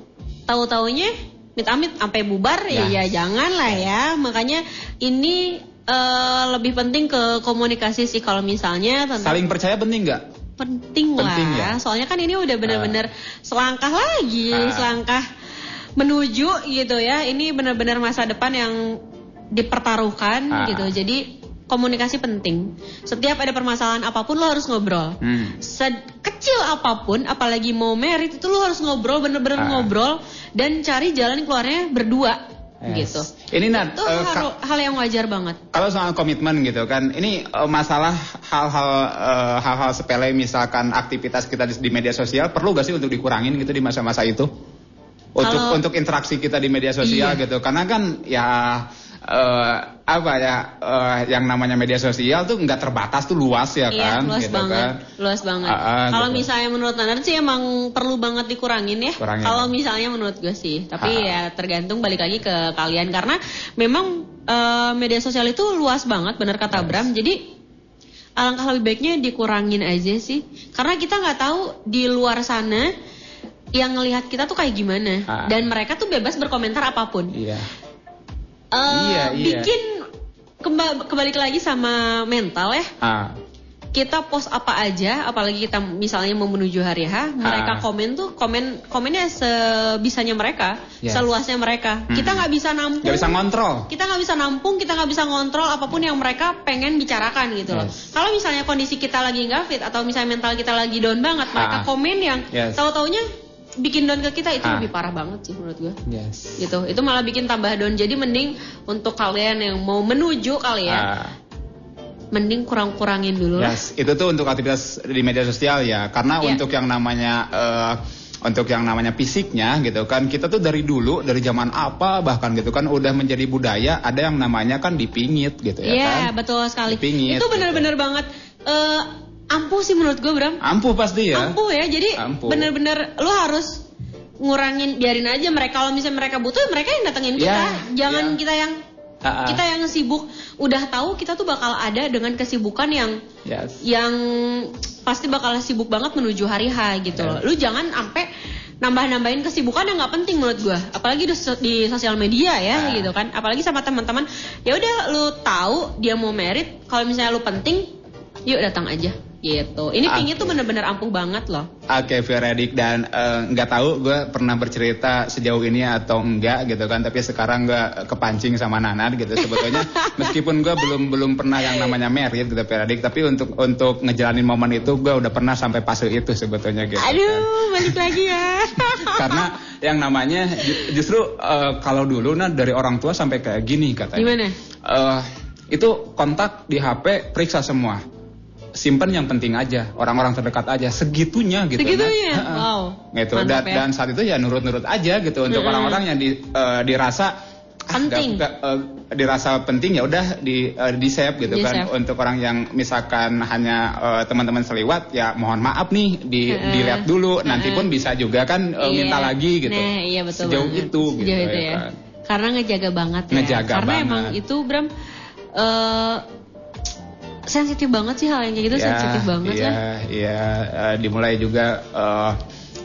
tahu-taunya amit-amit sampai bubar ya, Ya. ya jangan lah ya. Makanya ini eh, lebih penting ke komunikasi sih kalau misalnya tentang Saling percaya penting nggak? penting, penting lah. ya? Soalnya kan ini udah bener-bener selangkah lagi, Ah. selangkah menuju gitu ya. Ini bener-bener masa depan yang dipertaruhkan Ah. gitu. Jadi komunikasi penting. Setiap ada permasalahan apa pun lo harus ngobrol. Hmm. Sekecil apa pun, apalagi mau merit itu lo harus ngobrol, bener-bener Ah. ngobrol dan cari jalan keluarnya berdua Yes. gitu. Ini Nat, Itu ka- hal, hal yang wajar banget. kalau soal komitmen gitu kan, ini eh, masalah hal-hal eh, hal-hal sepele misalkan aktivitas kita di, di media sosial perlu gak sih untuk dikurangin gitu di masa-masa itu? Untuk Kalau- untuk interaksi kita di media sosial Iya. gitu, karena kan ya eh, apa ya eh, yang namanya media sosial tuh nggak terbatas tuh luas ya Iya, kan, luas gitu banget, kan. luas banget. Ah, ah, Kalau gitu. misalnya menurut Nanar sih emang perlu banget dikurangin ya. Kalau misalnya menurut gue sih, tapi Ah. ya tergantung balik lagi ke kalian karena memang eh, media sosial itu luas banget, bener kata Bram. Jadi alangkah lebih baiknya dikurangin aja sih, karena kita nggak tahu di luar sana yang ngelihat kita tuh kayak gimana dan mereka tuh bebas berkomentar apa pun. Iya. Eh, Iya, iya. Bikin kemba- kebalik lagi sama mental ya Ah, kita post apa aja, apalagi kita misalnya mau menuju hari H, mereka Ah. komen tuh komen komennya sebisanya mereka, Yes. seluasnya mereka. Mm-mm. Kita nggak bisa nampung. nggak bisa ngontrol. Kita nggak bisa nampung, kita nggak bisa ngontrol apa pun yang mereka pengen bicarakan gitu loh. Yes. Kalau misalnya kondisi kita lagi nggak fit atau misalnya mental kita lagi down banget, mereka Ah. komen yang Yes. tahu-taunya bikin down ke kita itu Ah. lebih parah banget sih menurut gue. Yes. Gitu, itu malah bikin tambah down. Jadi mending untuk kalian yang mau menuju kali ya, Ah. mending kurang-kurangin dulu. Yes, itu tuh untuk aktivitas di media sosial ya. Karena Iya. untuk yang namanya eh, untuk yang namanya fisiknya gitu kan kita tuh dari dulu dari zaman apa bahkan gitu kan udah menjadi budaya ada yang namanya kan dipingit gitu ya Iya kan. betul sekali. Dipingit, itu benar-benar gitu. banget eh, ampuh sih menurut gue Bram. Ampuh pasti ya. Ampuh ya. Jadi Ampuh. benar-benar lu harus ngurangin biarin aja mereka kalau misalnya mereka butuh ya mereka yang datengin kita. Iya, Jangan iya. kita yang ah. kita yang sibuk. Udah tahu kita tuh bakal ada dengan kesibukan yang Yes. yang pasti bakal sibuk banget menuju hari H gitu. Yes. Lu jangan sampai nambah-nambahin kesibukan yang nggak penting menurut gua. Apalagi di sosial media ya Ah. gitu kan. Apalagi sama teman-teman. Ya udah lu tahu dia mau merit, kalau misalnya lu penting, yuk datang aja gitu. Ini pingin tuh bener-bener ampuh banget loh. Oke, Veredik dan eh, nggak tahu gue pernah bercerita sejauh ini atau enggak gitu kan, tapi sekarang gue kepancing sama Nanar gitu sebetulnya. meskipun gue belum belum pernah yang namanya merit gitu Veredik, tapi untuk untuk ngejalanin momen itu gue udah pernah sampai fase itu sebetulnya gitu. kan. Aduh, balik lagi ya. Karena yang namanya ju- justru eh, kalau dulu nah dari orang tua sampai kayak gini katanya. Gimana? Eh, itu kontak di HP periksa semua. Simpen yang penting aja, orang-orang terdekat aja, segitunya gitu. Segitunya? Nat. Heeh. Wow. Gitu. Dan, Mantap ya. dan saat itu ya nurut-nurut aja gitu untuk orang-orang yang di, eh, dirasa ah, Penting. nggak- nggak, eh, dirasa penting ya udah di eh, di save gitu Di kan save. untuk orang yang misalkan hanya eh, teman-teman seliwat ya mohon maaf nih di Heeh. dilihat dulu nanti Heeh. pun bisa juga kan minta Iya. lagi gitu Nah, iya betul sejauh banget. itu gitu Sejauh itu ya ya. kan. Karena ngejaga banget ya. Ngejaga Karena banget. emang itu Bram eh sensitif banget sih hal yang kayak gitu Ya, sensitif banget iya, ya. Iya, eh, dimulai juga eh,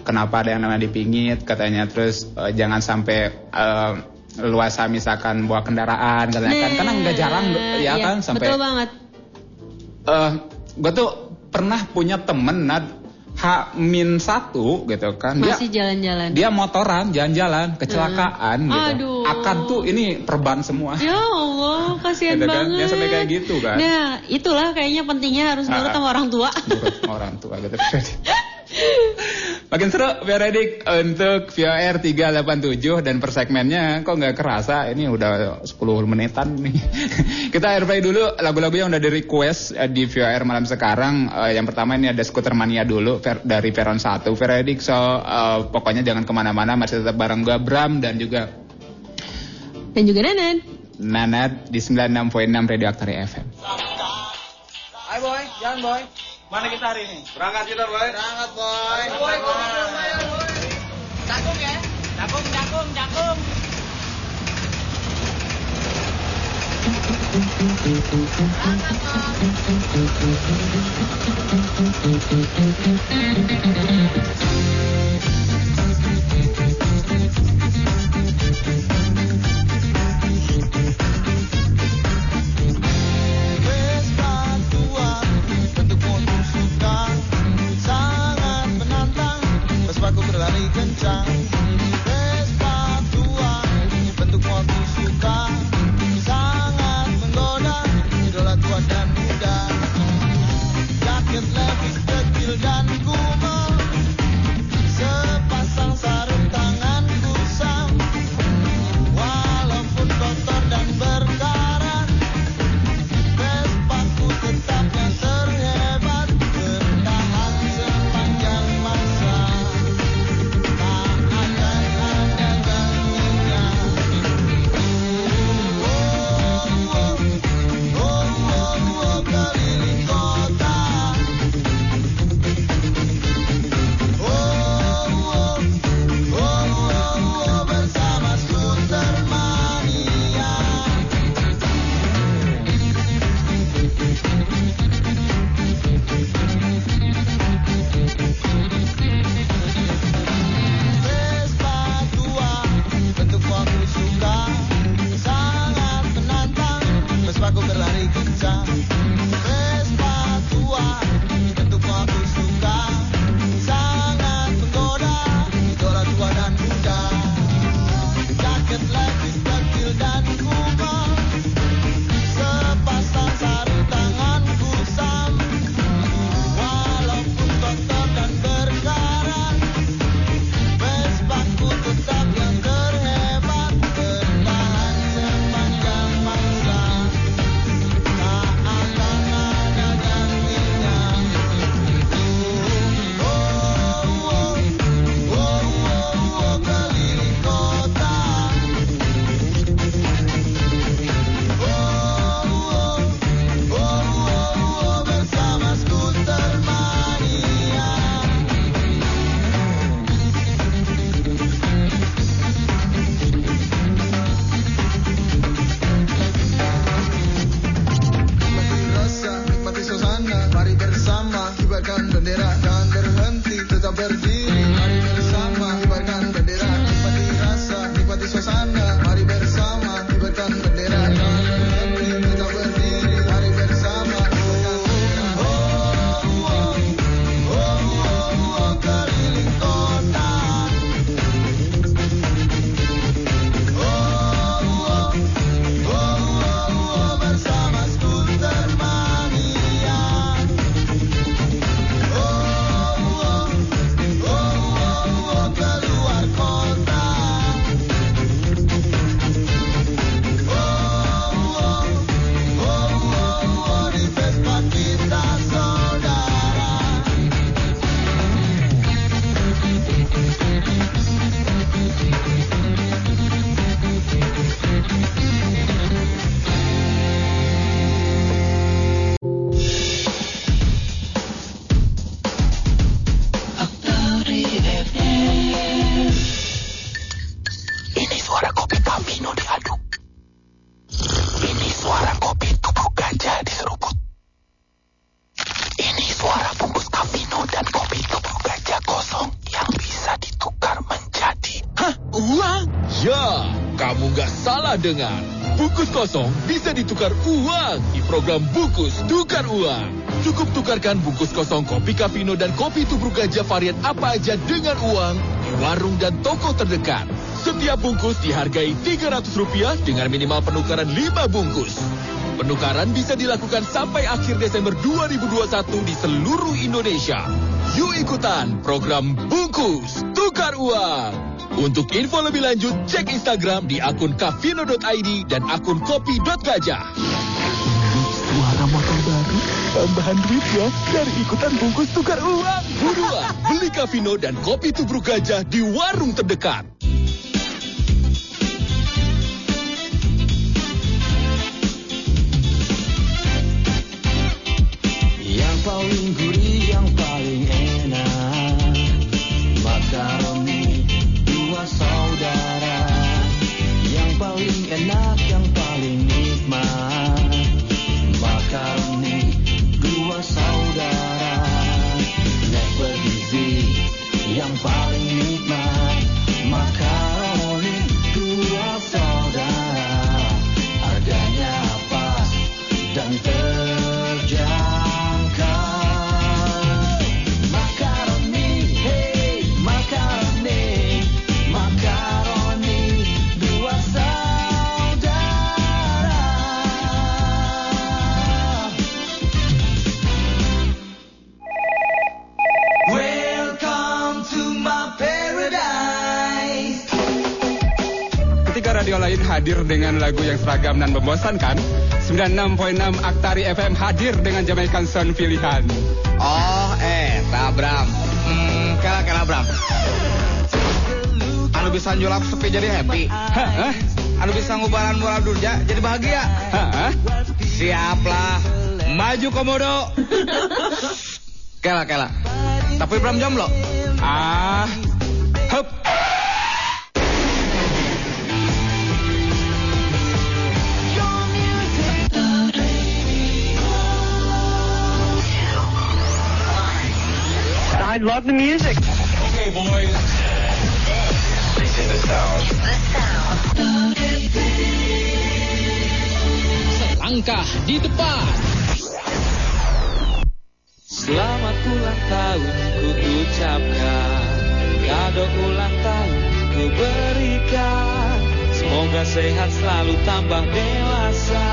kenapa ada yang namanya dipingit katanya. Terus eh, jangan sampai eh, luasa misalkan bawa kendaraan katanya. Kan karena nggak jarang ya Nah, iya, kan sampai Betul banget. eh gue tuh pernah punya temen Nad H min satu gitu kan dia Masih jalan-jalan. dia motoran jalan-jalan kecelakaan Hmm. gitu Aduh. akan tuh ini perban semua Ya Allah, kasihan Gitu kan, banget. dia sampai kayak gitu kan. Nah, itulah kayaknya pentingnya harus nurut Ah. sama orang tua. Nurut sama orang tua gitu. Makin seru Veredik untuk VOR 387 dan per segmennya kok nggak kerasa ini udah 10 menitan nih. Kita airplay dulu lagu-lagu yang udah di request eh, di VOR malam sekarang. Eh, yang pertama ini ada Scooter Mania dulu Ver- dari Veron 1. Veredik so eh, pokoknya jangan ke mana-mana masih tetap bareng gue Bram dan juga Dan juga Nanan. Nanat di 96.6 Radio Aktari FM. Ayo boy, jalan boy. Mana kita hari ini? Berangkat kita boy. Berangkat boy. Boy, boy, boy, boy. Cakung ya? Cakung, cakung, cakung. Vespa salah dengar. Bungkus kosong bisa ditukar uang di program Bungkus Tukar Uang. Cukup tukarkan bungkus kosong kopi Capino dan kopi tubruk gajah varian apa aja dengan uang di warung dan toko terdekat. Setiap bungkus dihargai Rp300 dengan minimal penukaran 5 bungkus. Penukaran bisa dilakukan sampai akhir Desember 2021 di seluruh Indonesia. yuk ikutan program Bungkus Tukar Uang. Untuk info lebih lanjut, cek Instagram di akun kavino.id dan akun kopi.gajah. Suara motor baru, tambahan duit ya dari ikutan bungkus tukar uang. Buruan, beli Kavino dan kopi tubruk gajah di warung terdekat. Yang paling hadir dengan lagu yang seragam dan membosankan, 96.6 Aktari FM hadir dengan Jamaican Sound pilihan. Oh, eh, Bram. Hmm, kela kela Bram. Anu bisa njulap sepi jadi happy. Hah? Anu bisa ngubaran moral durja jadi bahagia. Hah? Siaplah. Maju komodo. kela kela. Tapi Bram jomblo. Ah. I love the music. Okay, boys. This is the sound. Selangkah di depan. Selamat ulang tahun ku ucapkan Kado ulang tahun ku berikan Semoga sehat selalu tambah dewasa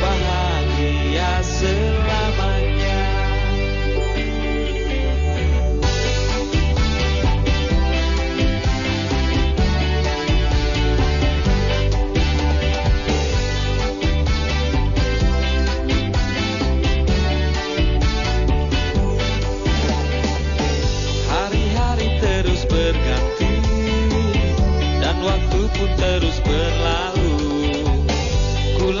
Bahagia selamanya waktu pun terus berlalu. Ku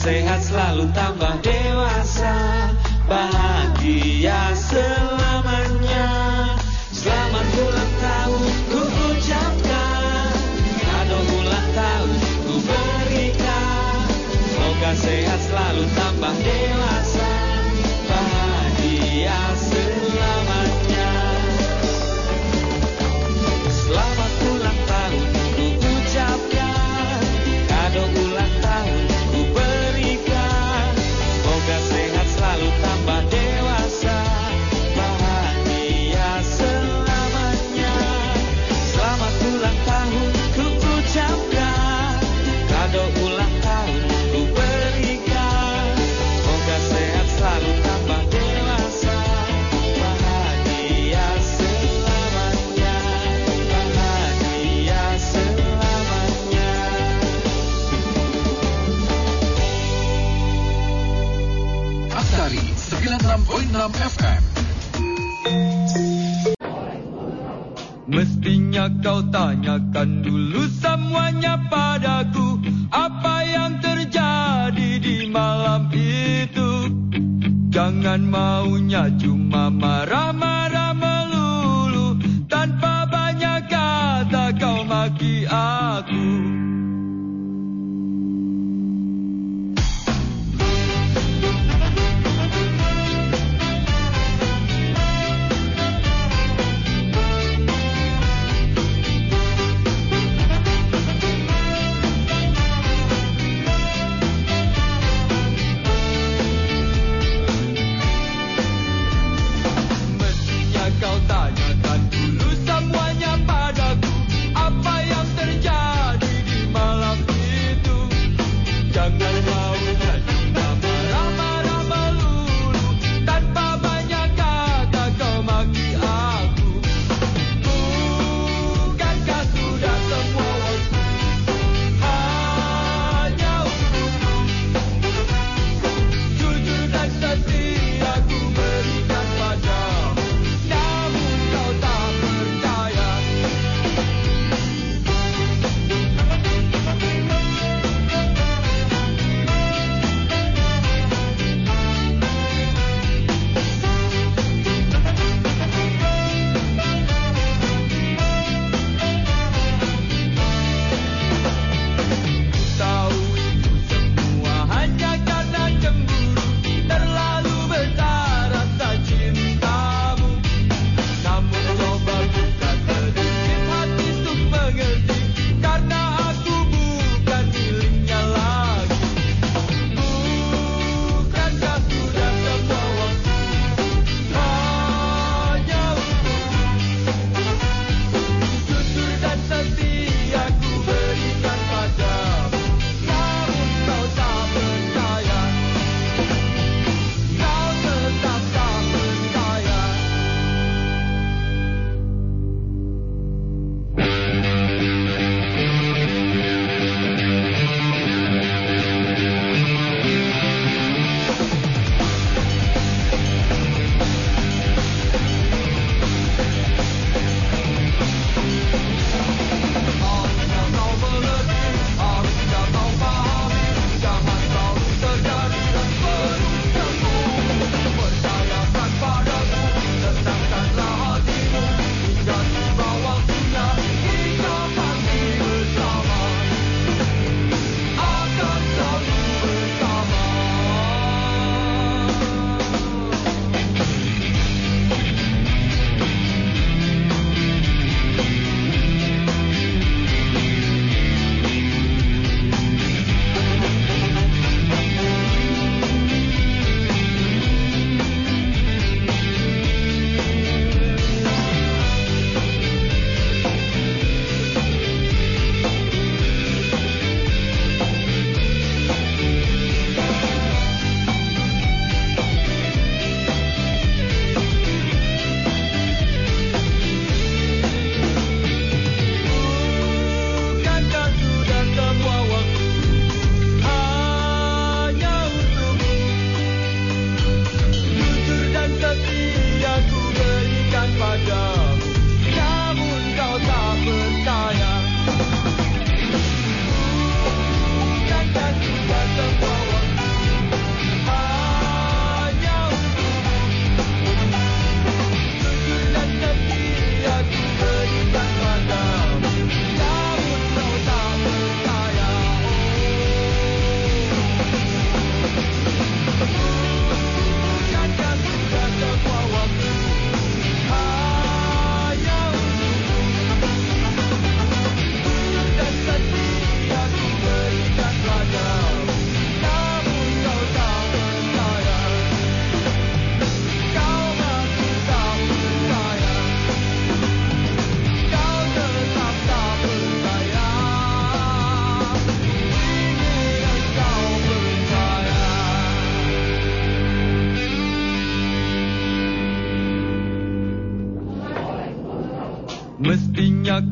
sehat selalu tamu. Mestinya kau tanyakan dulu semuanya padaku. Apa yang terjadi di malam itu? Jangan maunya cuma marah-marah.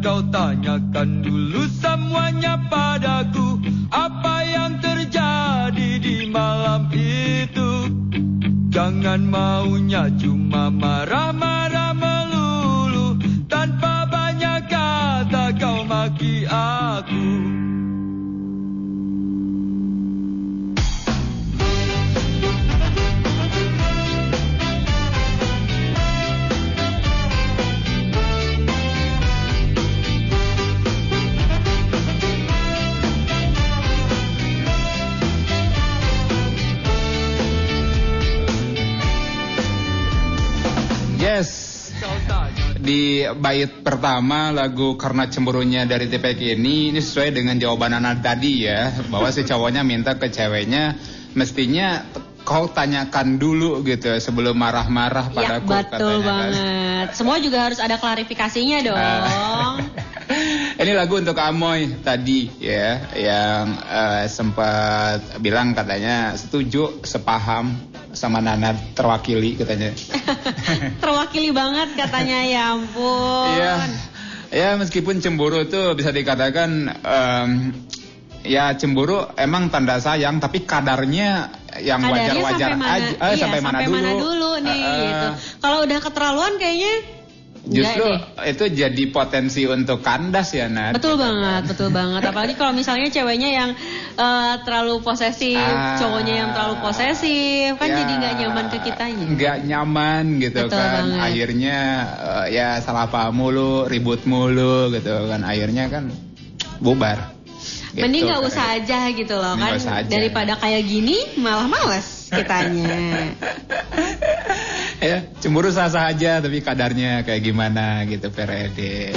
Kau tanyakan dulu bait pertama lagu Karena Cemburunya dari TPK ini ini sesuai dengan jawaban anak tadi ya bahwa si cowoknya minta ke ceweknya mestinya kau tanyakan dulu gitu sebelum marah-marah Ya padaku betul katanya kan. banget. Semua juga harus ada klarifikasinya dong. Ini lagu untuk Amoy tadi ya yang eh, sempat bilang katanya setuju sepaham sama Nana terwakili katanya. Terwakili banget katanya ya ampun. Iya. Ya meskipun cemburu itu bisa dikatakan em, ya cemburu emang tanda sayang tapi kadarnya yang wajar-wajar sampai mana, aja. Eh, iya, sampai mana dulu? dulu nih eh. gitu. Kalau udah keterlaluan kayaknya Justru deh. itu jadi potensi untuk kandas ya Nat. Betul banget, betul banget. Apalagi kalau misalnya ceweknya yang eh, terlalu posesif, Ah. cowoknya yang terlalu posesif, kan Ya. jadi nggak nyaman ke kitanya. nggak nyaman gitu Betul kan banget. akhirnya eh, ya salah paham mulu ribut mulu gitu kan akhirnya kan bubar Gitu, Mending nggak usah aja gitu loh kan. Daripada kayak gini malah males kitanya. Ya cemburu sah-sah aja tapi kadarnya kayak gimana gitu PRD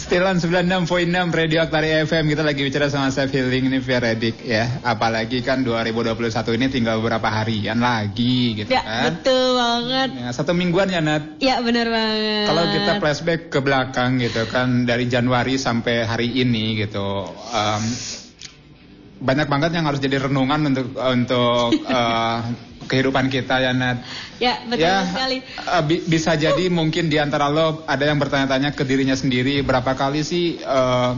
Stilan 96.6 Radio Aktari FM kita lagi bicara sama Self Healing ini Veredik ya apalagi kan 2021 ini tinggal beberapa harian lagi gitu ya kan betul banget. Ya, satu mingguan ya Nat Ya bener banget. Kalau kita flashback ke belakang gitu kan dari Januari sampai hari ini gitu em, banyak banget yang harus jadi renungan untuk untuk eh, kehidupan kita ya Nat. Ya betul Ya, sekali. eh, bi- bisa jadi mungkin di antara lo ada yang bertanya-tanya ke dirinya sendiri berapa kali sih eh,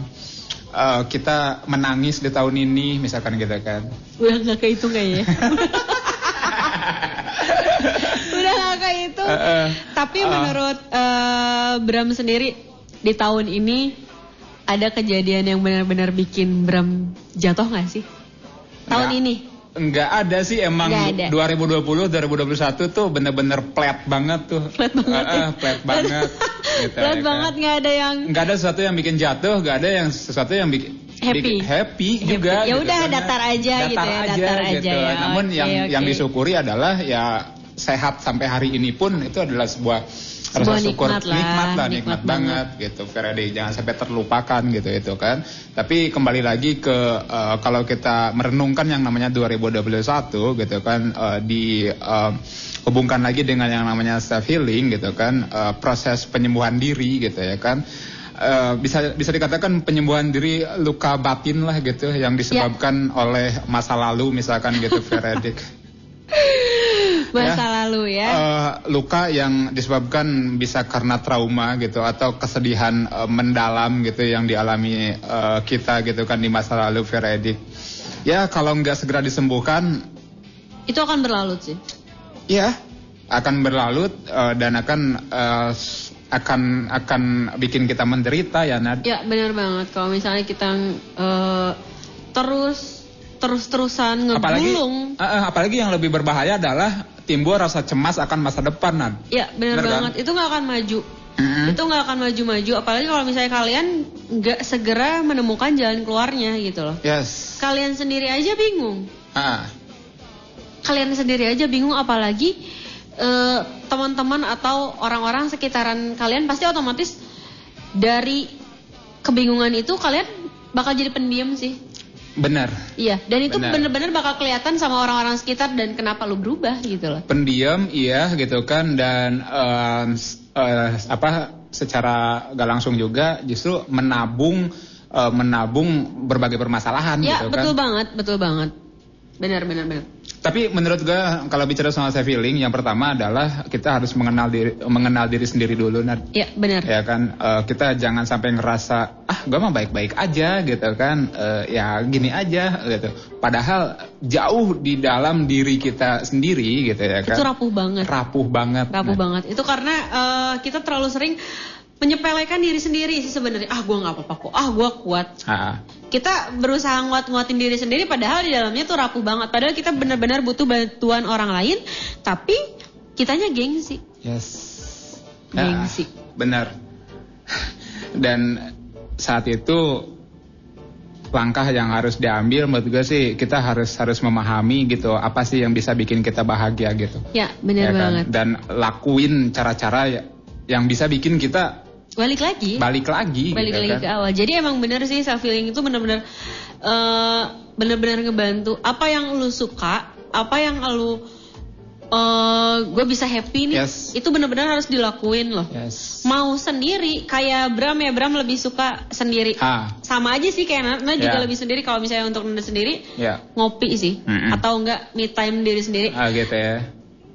eh, kita menangis di tahun ini misalkan gitu kan. Udah nggak kehitung kayaknya. Udah nggak kehitung. Eh, eh. Tapi Ah. menurut eh, Bram sendiri di tahun ini ada kejadian yang benar-benar bikin Bram jatuh nggak sih? Tahun Nggak. ini? Enggak ada sih emang Nggak ada. 2020 2021 tuh bener-bener flat banget tuh. Flat banget. flat banget. gitu, Berat ya banget nggak ada yang Nggak ada sesuatu yang bikin jatuh, nggak ada yang sesuatu yang bikin Happy. bikin happy juga. Ya gitu udah, kan. datar aja gitu ya, datar aja ya. Namun Oke, yang oke. yang disyukuri adalah ya sehat sampai hari ini pun itu adalah sebuah Sebuah rasa syukur. nikmat lah, nikmat lah nikmat nikmat, banget. banget gitu. Ferdi jangan sampai terlupakan gitu itu kan. Tapi kembali lagi ke eh, kalau kita merenungkan yang namanya 2021 gitu kan eh, di eh, hubungkan lagi dengan yang namanya self healing gitu kan eh, proses penyembuhan diri gitu ya kan. Eh, bisa bisa dikatakan penyembuhan diri luka batin lah gitu yang disebabkan oleh masa lalu misalkan gitu Veredik masa lalu ya. Eh, luka yang disebabkan bisa karena trauma gitu atau kesedihan eh, mendalam gitu yang dialami eh, kita gitu kan di masa lalu Veredik. Ya kalau nggak segera disembuhkan, Itu akan berlalu sih. ya akan berlalu eh, dan akan s- akan akan bikin kita menderita ya Nad. Ya benar banget kalau misalnya kita eh, terus terus-terusan Apalagi ngebulung. eh, eh, apalagi yang lebih berbahaya adalah timbul rasa cemas akan masa depan Nad. Ya benar kan? banget. Itu nggak akan maju. Itu nggak akan maju-maju. Apalagi kalau misalnya kalian nggak segera menemukan jalan keluarnya gitu loh. Yes. Kalian sendiri aja bingung. Ah. Kalian sendiri aja bingung apalagi eh, teman-teman atau orang-orang sekitaran kalian pasti otomatis dari kebingungan itu kalian bakal jadi pendiam sih. Benar. Iya, dan itu Benar. bener-bener bakal kelihatan sama orang-orang sekitar dan kenapa lu berubah gitu loh. pendiam iya gitu kan dan s- eh, apa secara gak langsung juga justru menabung eh, menabung berbagai permasalahan Ya, gitu kan betul banget, betul banget. Benar benar benar. Tapi menurut gue kalau bicara soal self healing, yang pertama adalah kita harus mengenal diri mengenal diri sendiri dulu, Nad. Ya benar. Ya kan, eh, kita jangan sampai ngerasa ah gue mah baik-baik aja gitu kan, Eh, ya gini aja gitu. Padahal jauh di dalam diri kita sendiri gitu ya kan. Itu rapuh banget. Rapuh banget. Rapuh Nah, banget. Itu karena eh, kita terlalu sering menyepelekan diri sendiri sih sebenarnya. Ah gue nggak apa-apa kok. Ah gue kuat. ah, Kita berusaha nguat-nguatin diri sendiri padahal di dalamnya tuh rapuh banget. Padahal kita benar-benar butuh bantuan orang lain, tapi kitanya gengsi. Yes. Gengsi. Ah, benar. Dan saat itu langkah yang harus diambil menurut gue sih kita harus harus memahami gitu apa sih yang bisa bikin kita bahagia gitu. Ya benar Ya kan? banget. Dan lakuin cara-cara ya- yang bisa bikin kita Balik lagi. balik lagi. balik gitu lagi kan. ke awal. Jadi emang bener sih self healing itu bener-bener eh bener-bener ngebantu. Apa yang lu suka, apa yang lu eh gue bisa happy nih, Yes. itu bener-bener harus dilakuin loh. Yes. Mau sendiri, kayak Bram ya Bram lebih suka sendiri. Ah, Sama aja sih kayak Nana juga lebih sendiri. Kalau misalnya untuk Nana sendiri ya. ngopi sih, Mm-mm. atau enggak me time diri sendiri. Ah gitu ya.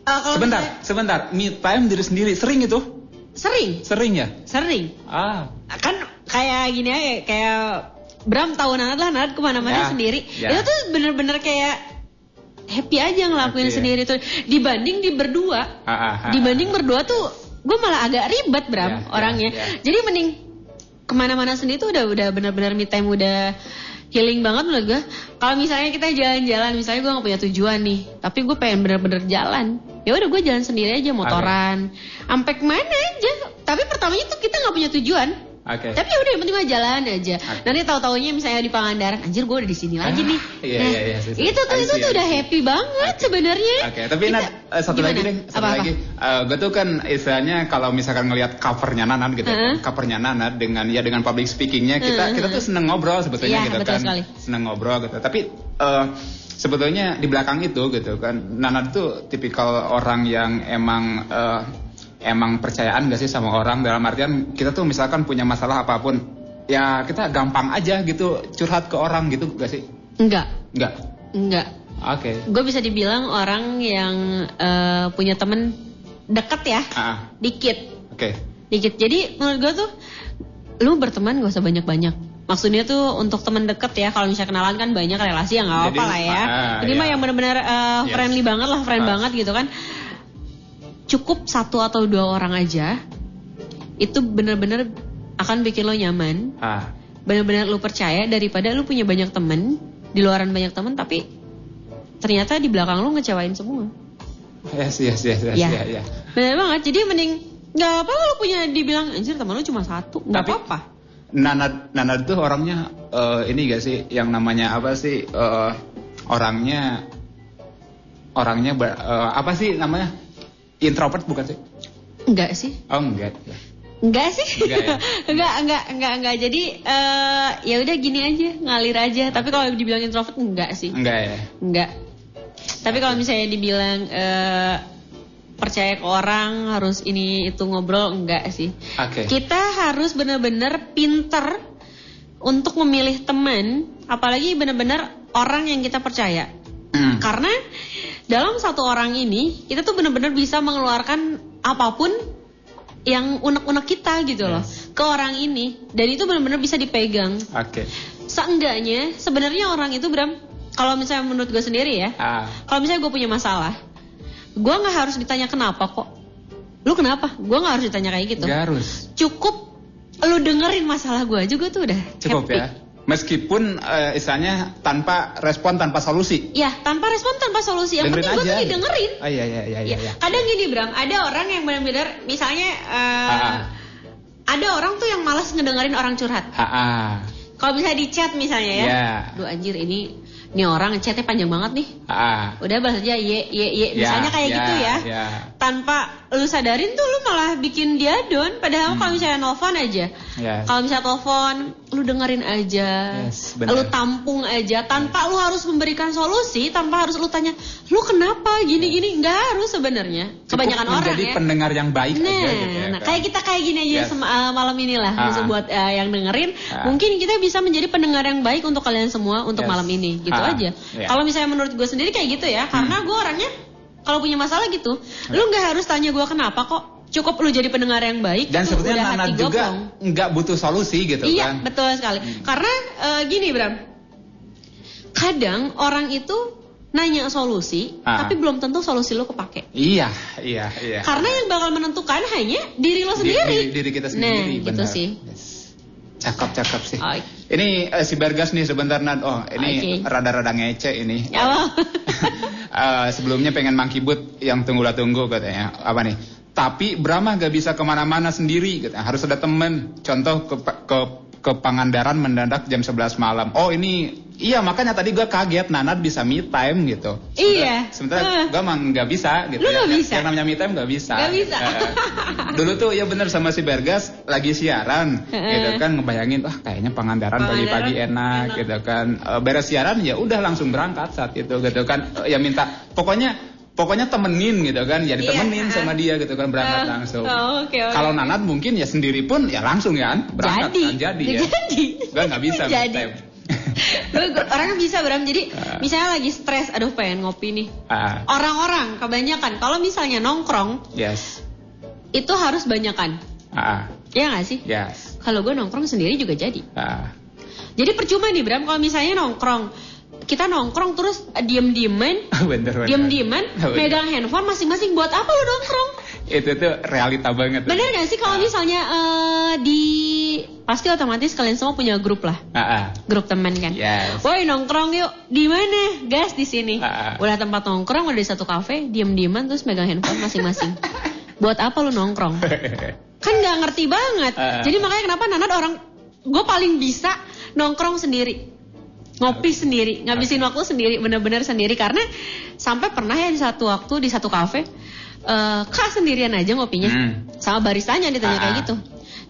Kalau Sebentar, misalnya- sebentar. Me time diri sendiri sering itu? Sering, Sering ya? sering. Ah. kan kayak gini aja kayak Bram tahu Nanat lah Nanat ke mana-mana Ya, sendiri ya. itu tuh bener-bener kayak happy aja ngelakuin Happy ya. sendiri tuh dibanding di berdua Ah, ah, ah. dibanding berdua tuh gue malah agak ribet Bram Ya, ya, orangnya ya. jadi mending ke mana-mana sendiri tuh udah udah bener-bener me time udah healing banget menurut gue kalau misalnya kita jalan-jalan misalnya gue nggak punya tujuan nih tapi gue pengen bener-bener jalan ya udah gue jalan sendiri aja motoran. Sampai ke mana aja? Tapi pertamanya tuh kita nggak punya tujuan Oke. tapi ya udah yang penting mah jalan aja. Nanti tahu-taunya misalnya di Pangandaran, anjir gue udah di sini lagi nih. iya, Nah, iya, iya, sih. Itu tuh I itu see, tuh udah see. happy banget sebenarnya. Oke, tapi Nat, eh, satu gimana? lagi deh, satu Apa-apa? lagi. Eh, gue tuh kan istilahnya kalau misalkan ngelihat covernya Nanat gitu, Heeh. covernya Nanat dengan ya dengan public speakingnya kita Heeh. kita tuh seneng ngobrol sebetulnya Iya, gitu betul kan, sekali. seneng ngobrol gitu. Tapi eh, sebetulnya di belakang itu gitu kan, Nanat tuh tipikal orang yang emang eh, emang percayaan gak sih sama orang dalam artian kita tuh misalkan punya masalah apa pun, ya kita gampang aja gitu curhat ke orang gitu gak sih? Enggak, Enggak. enggak. Oke. Gue bisa dibilang orang yang eh, punya temen deket ya, Ah, dikit, oke. dikit. Jadi menurut gue tuh, lu berteman gak usah banyak-banyak. Maksudnya tuh untuk temen deket ya, kalau misalnya kenalan kan banyak relasi yang nggak Jadi, apa lah ya. ah, Ini iya. mah yang benar-benar eh, Yes. friendly banget lah, friend Ah. banget gitu kan. Cukup satu atau dua orang aja, itu benar-benar akan bikin lo nyaman. Ah. Benar-benar lu percaya daripada lu punya banyak temen, di luaran banyak temen tapi ternyata di belakang lu ngecewain semua. Yes, yes, yes, yes, Ya. ya, ya. Benar banget. Jadi mending nggak apa lu punya dibilang anjir teman lu cuma satu, nggak Tapi- apa-apa. Nana Nana itu orangnya eh, ini gak sih yang namanya apa sih eh, orangnya orangnya ber- eh, apa sih namanya introvert bukan sih? Enggak sih. Oh enggak. Enggak sih. Enggak ya? enggak, enggak, enggak, enggak. Jadi eh ya udah gini aja, ngalir aja. Tapi kalau dibilang introvert enggak sih. Enggak ya. Enggak. Tapi kalau misalnya dibilang eh percaya ke orang harus ini itu ngobrol enggak sih. Oke. Kita harus benar-benar pinter untuk memilih teman, apalagi benar-benar orang yang kita percaya. Hmm. Karena dalam satu orang ini kita tuh benar-benar bisa mengeluarkan apa pun yang unek-unek kita gitu loh ke orang ini dan itu benar-benar bisa dipegang. Oke. Seenggaknya sebenarnya orang itu Bram kalau misalnya menurut gue sendiri ya, Ah. kalau misalnya gue punya masalah, gue nggak harus ditanya kenapa kok. Lu kenapa? Gue nggak harus ditanya kayak gitu. Gak harus. Cukup lu dengerin masalah gue aja gue tuh udah Cukup happy. ya. Meskipun eh, istilahnya tanpa respon tanpa solusi. Ya, tanpa respon, tanpa solusi. Yang penting gue tuh didengerin. Ah, iya iya iya iya. Ya, iya. kadang gini Bram, ada orang yang benar-benar misalnya ah. ada orang tuh yang malas ngedengerin orang curhat. Kalau misalnya di chat misalnya ya, Ya. duh anjir ini ini orang chatnya panjang banget nih. Ah. Udah balas aja ye ye ye Ya, misalnya kayak ya, gitu ya. ya. Tanpa lu sadarin tuh lu malah bikin dia down. Padahal kalau misalnya nelfon aja, Ya. kalau misalnya telepon, lu dengerin aja, Yes, lu tampung aja, tanpa lu harus memberikan solusi, tanpa harus lu tanya, lu kenapa gini-gini, nggak harus sebenarnya. Kebanyakan orang ya. pendengar yang baik Nah, aja gitu ya. nah kayak kita kayak gini aja Yes. uh, malam inilah Ah. Maksud buat uh, yang dengerin, Ah. mungkin kita bisa menjadi pendengar yang baik untuk kalian semua untuk Yes. malam ini, gitu Ah. aja. Ya. Kalau misalnya menurut gue sendiri kayak gitu ya, karena gue orangnya kalau punya masalah gitu, lu nggak harus tanya gue kenapa kok, cukup lu jadi pendengar yang baik. Dan sebetulnya udah Nana juga nggak butuh solusi gitu Iya, kan. betul sekali. Karena uh, gini Bram, kadang orang itu nanya solusi, Ah. tapi belum tentu solusi lu kepake. Iya, iya, iya. Karena yang bakal menentukan hanya diri lo Di- sendiri. Diri, diri kita sendiri, Nah, gitu benar. sih. Cakep, cakep sih. Oh, Ini eh, si Bergas nih sebentar Nad. Oh, ini Oke. rada-rada ngece ini. Ya, apa? Eh, sebelumnya pengen mangkibut yang tunggulah tunggu katanya. Apa nih? Tapi Brahma gak bisa ke mana-mana sendiri katanya. Harus ada temen. Contoh ke, ke, ke Pangandaran mendadak jam 11 malam. Oh ini, iya makanya tadi gue kaget Nanat bisa me time gitu. Iya. Sementara gue emang gak bisa gitu Lu ya. nggak bisa? Yang namanya me time gak bisa. Gak bisa. Eh, dulu tuh ya bener sama si Bergas lagi siaran Heeh. gitu kan ngebayangin wah kayaknya Pangandaran pagi-pagi enak, gitu kan Eh, beres siaran ya udah langsung berangkat saat itu gitu kan Eh, ya minta pokoknya pokoknya temenin gitu kan ya Iya, ditemenin sama dia gitu kan berangkat Ah, langsung oh, oke, oke. kalau Nanat mungkin ya sendiri pun ya langsung ya berangkat Jadi. kan jadi ya Jadi. gue nggak bisa Jadi. Gue- orangnya bisa Bram. Jadi misalnya lagi stres, aduh pengen ngopi nih. ah Orang-orang kebanyakan kalau misalnya nongkrong yes itu harus banyakan. ah Ya nggak sih? yes Kalau gue nongkrong sendiri juga jadi. ah Jadi percuma nih Bram kalau misalnya nongkrong kita nongkrong terus diem-dieman, bener bener diem-dieman, Bener. megang handphone masing-masing buat apa lu nongkrong? Itu tuh realita banget Bener gak sih kalau misalnya eh, di pasti otomatis kalian semua punya grup lah, ah ah grup teman kan? yes Woi nongkrong yuk, di mana? Gas di sini. Ah, ah. Udah tempat nongkrong, udah di satu kafe, diem-dieman terus megang handphone masing-masing. Buat apa lu nongkrong? Kan nggak ngerti banget. Ah, ah. Jadi makanya kenapa Nanat orang, gue paling bisa nongkrong sendiri, ngopi sendiri, ngabisin waktu sendiri, bener-bener sendiri. Karena sampai pernah ya di satu waktu di satu kafe, eh, kak sendirian aja ngopinya, Hmm. sama baristanya ditanya Ah, kayak gitu.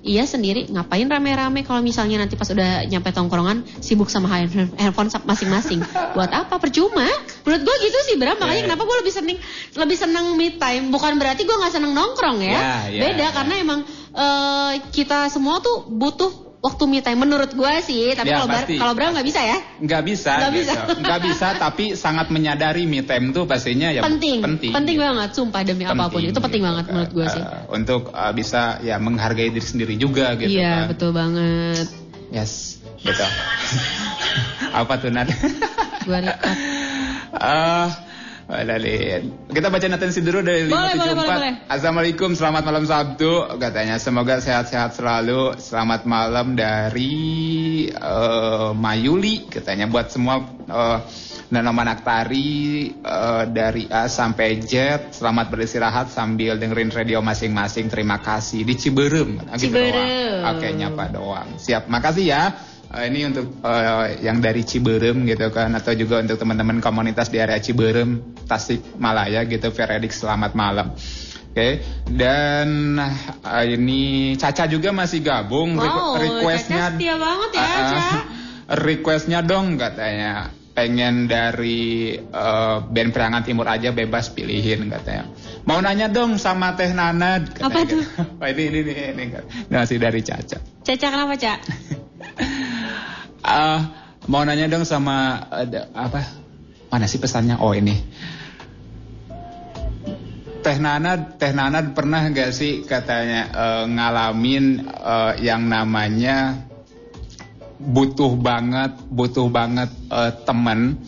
Iya sendiri, ngapain rame-rame kalau misalnya nanti pas udah nyampe tongkrongan sibuk sama hand- handphone masing-masing. Buat apa? Percuma. Menurut gue gitu sih Bram, makanya Ya. kenapa gue lebih seneng lebih seneng me time. Bukan berarti gue nggak seneng nongkrong ya. Ya, ya, Beda ya. karena emang eh, kita semua tuh butuh waktu me time menurut gue sih. Tapi Ya, kalau Bar- kalau Bram nggak bisa ya. nggak bisa Nggak gitu. bisa. nggak bisa tapi sangat menyadari me time tuh pastinya ya penting, penting penting banget, sumpah demi apa pun itu penting banget menurut gue sih. Eh, untuk eh, bisa ya menghargai diri sendiri juga gitu Iya kan betul banget. yes betul apa tuh Nat Gue record. Wadalin. Kita baca atensi dulu dari Boleh, boleh, 574. boleh, boleh. Assalamualaikum, selamat malam Sabtu. Katanya semoga sehat-sehat selalu. Selamat malam dari eh, Mayuli. Katanya buat semua eh, Nano Manaktari eh, dari A sampai Z. Selamat beristirahat sambil dengerin radio masing-masing. Terima kasih di Ciberem. Ciberem. Oke, nyapa doang. Siap, makasih ya. Eh, ini untuk eh, yang dari Ciberem gitu kan atau juga untuk teman-teman komunitas di area Ciberem, Tasikmalaya gitu. Veredik selamat malam. Oke, dan eh, ini Caca juga masih gabung. Requ- Wow, requestnya Caca setia banget ya, Ah, ah. Caca. requestnya dong katanya pengen dari eh, band Perangan Timur aja bebas pilihin katanya. Mau nanya dong sama Teh Nana. katanya Apa gitu. tuh? Wah, ini ini ini, ini masih dari Caca. Caca kenapa Cak? Ah, mau nanya dong sama ada apa? Mana sih pesannya? Oh ini. Teh Nana, Teh Nana pernah gak sih katanya eh, ngalamin eh, yang namanya butuh banget, butuh banget eh, temen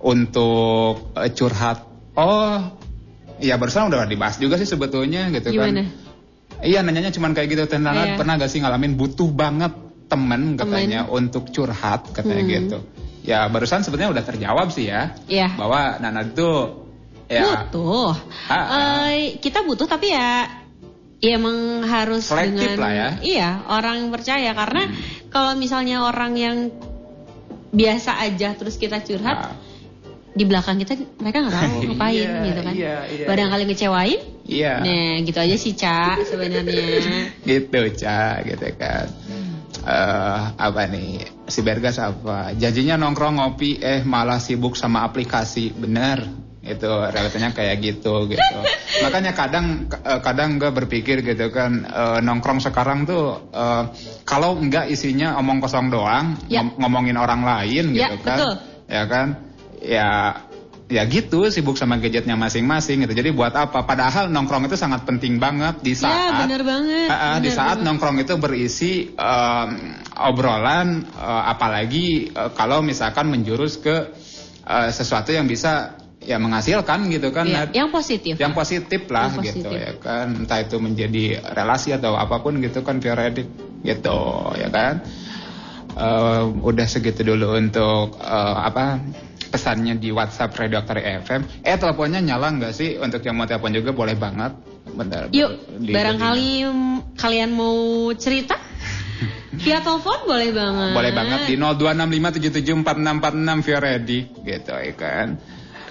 untuk eh, curhat. Oh, iya barusan udah dibahas juga sih sebetulnya gitu Gimana? kan. Iya nanyanya cuman kayak gitu Teh Nana Iya. pernah gak sih ngalamin butuh banget temen katanya Temen. untuk curhat katanya Hmm. gitu. Ya barusan sebenarnya udah terjawab sih ya. Iya. Bahwa Nana itu ya Butuh. Ah, ah. Eh, kita butuh tapi ya ya emang harus Selektif dengan lah ya. iya orang yang percaya karena kalau misalnya orang yang biasa aja terus kita curhat Ah. di belakang kita mereka nggak tahu ngapain Iya, gitu kan iya, iya. barangkali ngecewain Iya. Nah, gitu aja sih, Ca, sebenarnya. gitu Ca gitu kan eh apa nih? Si Bergas apa? Janjinya nongkrong ngopi eh malah sibuk sama aplikasi. Bener. Itu realitanya kayak gitu gitu. Makanya kadang eh, kadang gue berpikir gitu kan eh, nongkrong sekarang tuh eh, kalau enggak isinya omong kosong doang Ya. ngom- ngomongin orang lain Ya, gitu kan betul. ya kan? Ya ya gitu sibuk sama gadgetnya masing-masing gitu jadi buat apa padahal nongkrong itu sangat penting banget di Ya, saat bener banget. Ah, ah, di Bener saat banget. nongkrong itu berisi em, obrolan eh, apalagi eh, kalau misalkan menjurus ke eh, sesuatu yang bisa ya menghasilkan gitu kan Nat. yang positif. yang positif lah Yang gitu positif. ya kan entah itu menjadi relasi atau apa pun gitu kan Reddit gitu ya kan Eh, udah segitu dulu untuk eh, apa pesannya di WhatsApp Radio Aktari FM eh teleponnya nyala nggak sih? Untuk yang mau telepon juga boleh banget. Bentar Yuk, di- barangkali mm, kalian mau cerita via telepon boleh banget. Boleh banget di 0265774646 via ready gitu ya kan.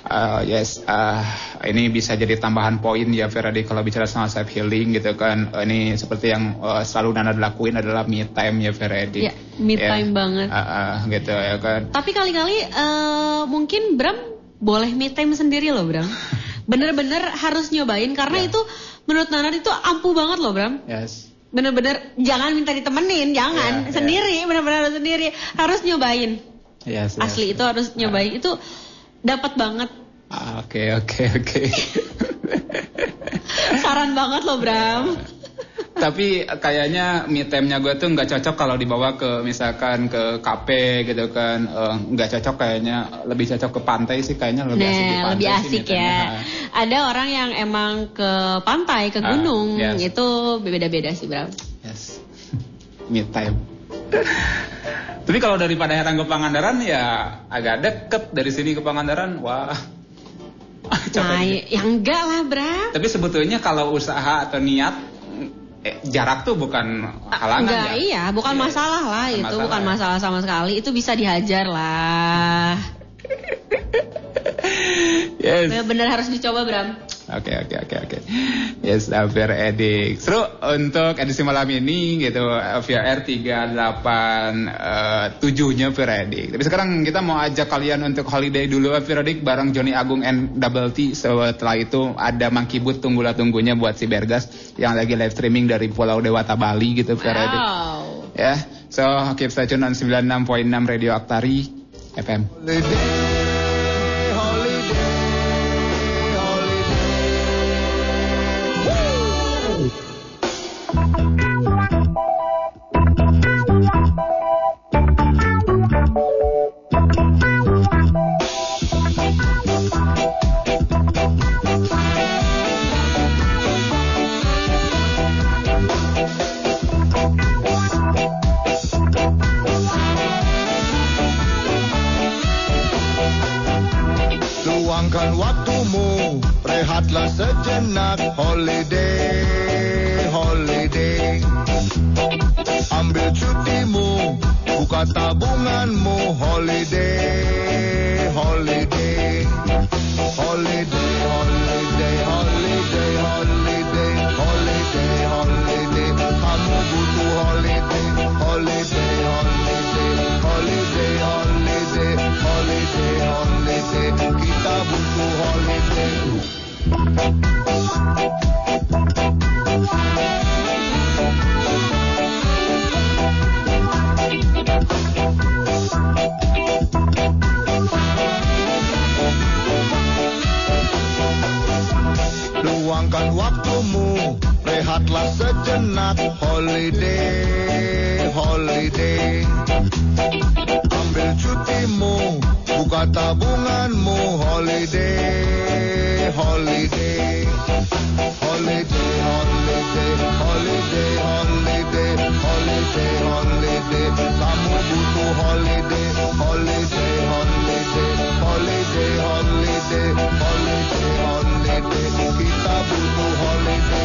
Uh, yes, uh, ini bisa jadi tambahan poin ya Ferdi kalau bicara soal self healing gitu kan. Uh, ini seperti yang uh, selalu Nana lakuin adalah me time ya Ferdi. Ya, me time banget. Uh, uh, gitu ya kan. Tapi kali-kali eh, mungkin Bram boleh me time sendiri loh Bram. Bener-bener harus nyobain karena itu menurut Nanar itu ampuh banget loh Bram. Yes. Bener-bener jangan minta ditemenin, jangan Iya, iya. sendiri, bener-bener harus sendiri, harus nyobain. Yes, yes. Asli itu harus nyobain itu dapat banget. Ah, Oke, oke, oke. Saran banget loh Bram. Tapi kayaknya me time-nya gue tuh nggak cocok kalau dibawa ke misalkan ke kafe gitu kan. Eh, nggak cocok kayaknya. Lebih cocok ke pantai sih kayaknya lebih asik di Nah, pantai lebih sih asik time-nya. ya. Ada orang yang emang ke pantai, ke Ah, gunung, yes. itu beda-beda sih Bram. Yes. Me time. Tapi kalau dari Padaherang ke Pangandaran ya agak deket dari sini ke Pangandaran. Wah. Nah, ya enggak lah Bram. Tapi sebetulnya kalau usaha atau niat eh, jarak tuh bukan halangan Enggak, ya. iya, bukan masalah lah Bukan itu, masalah bukan masalah sama sekali. Itu bisa dihajar lah. Yes. Bener harus dicoba Bram. Oke oke oke oke. Yes, Affair Edik. Seru untuk edisi malam ini gitu VR 387 nya Affair Edik. Tapi sekarang kita mau ajak kalian untuk holiday dulu Affair Edik bareng Johnny Agung and Double T. Setelah itu ada Monkey Boot tunggulah tunggunya buat si Bergas yang lagi live streaming dari Pulau Dewata Bali gitu Affair Edik. Ya. So keep stay tune on 96.6 Radio Aktari FM. Luangkan tabunganmu Holiday, holiday Holiday, holiday, holiday, holiday Holiday, holiday Kamu butuh holiday Holiday, holiday Holiday, holiday Holiday, holiday Kita butuh holiday rehatlah sejenak Holiday, holiday Ambil cutimu, buka tabunganmu Holiday, holiday Holiday, holiday, holiday, holiday Holiday, holiday Kamu butuh holiday Holiday, holiday Holiday, holiday Holiday, holiday Kita butuh holiday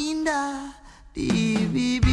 indah di bibirmu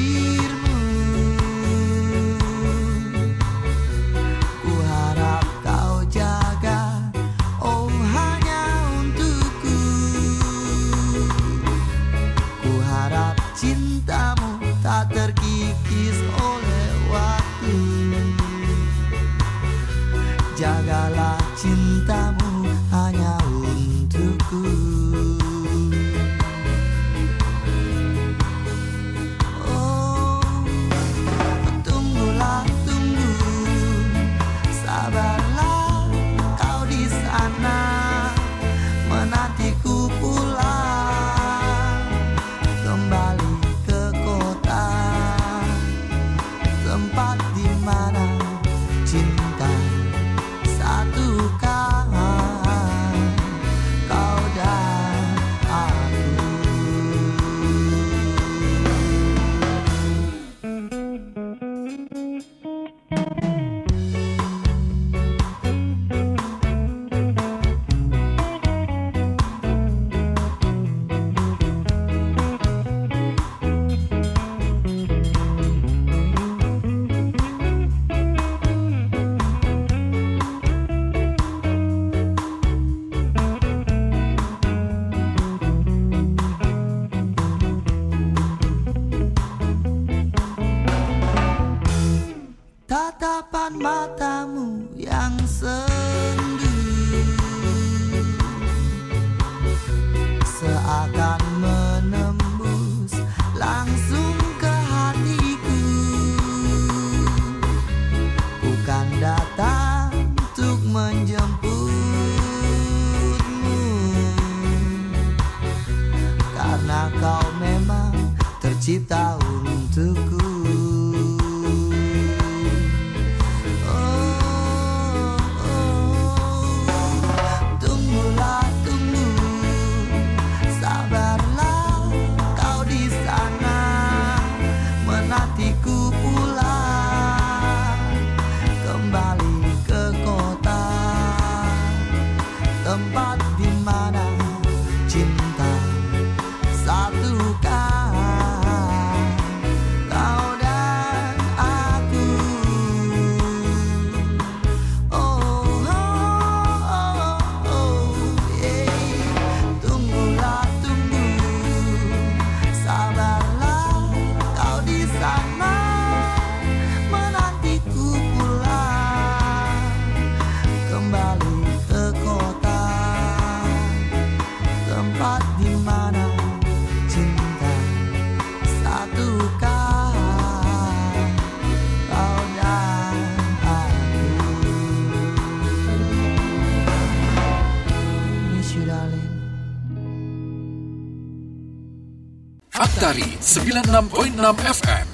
96.6 FM.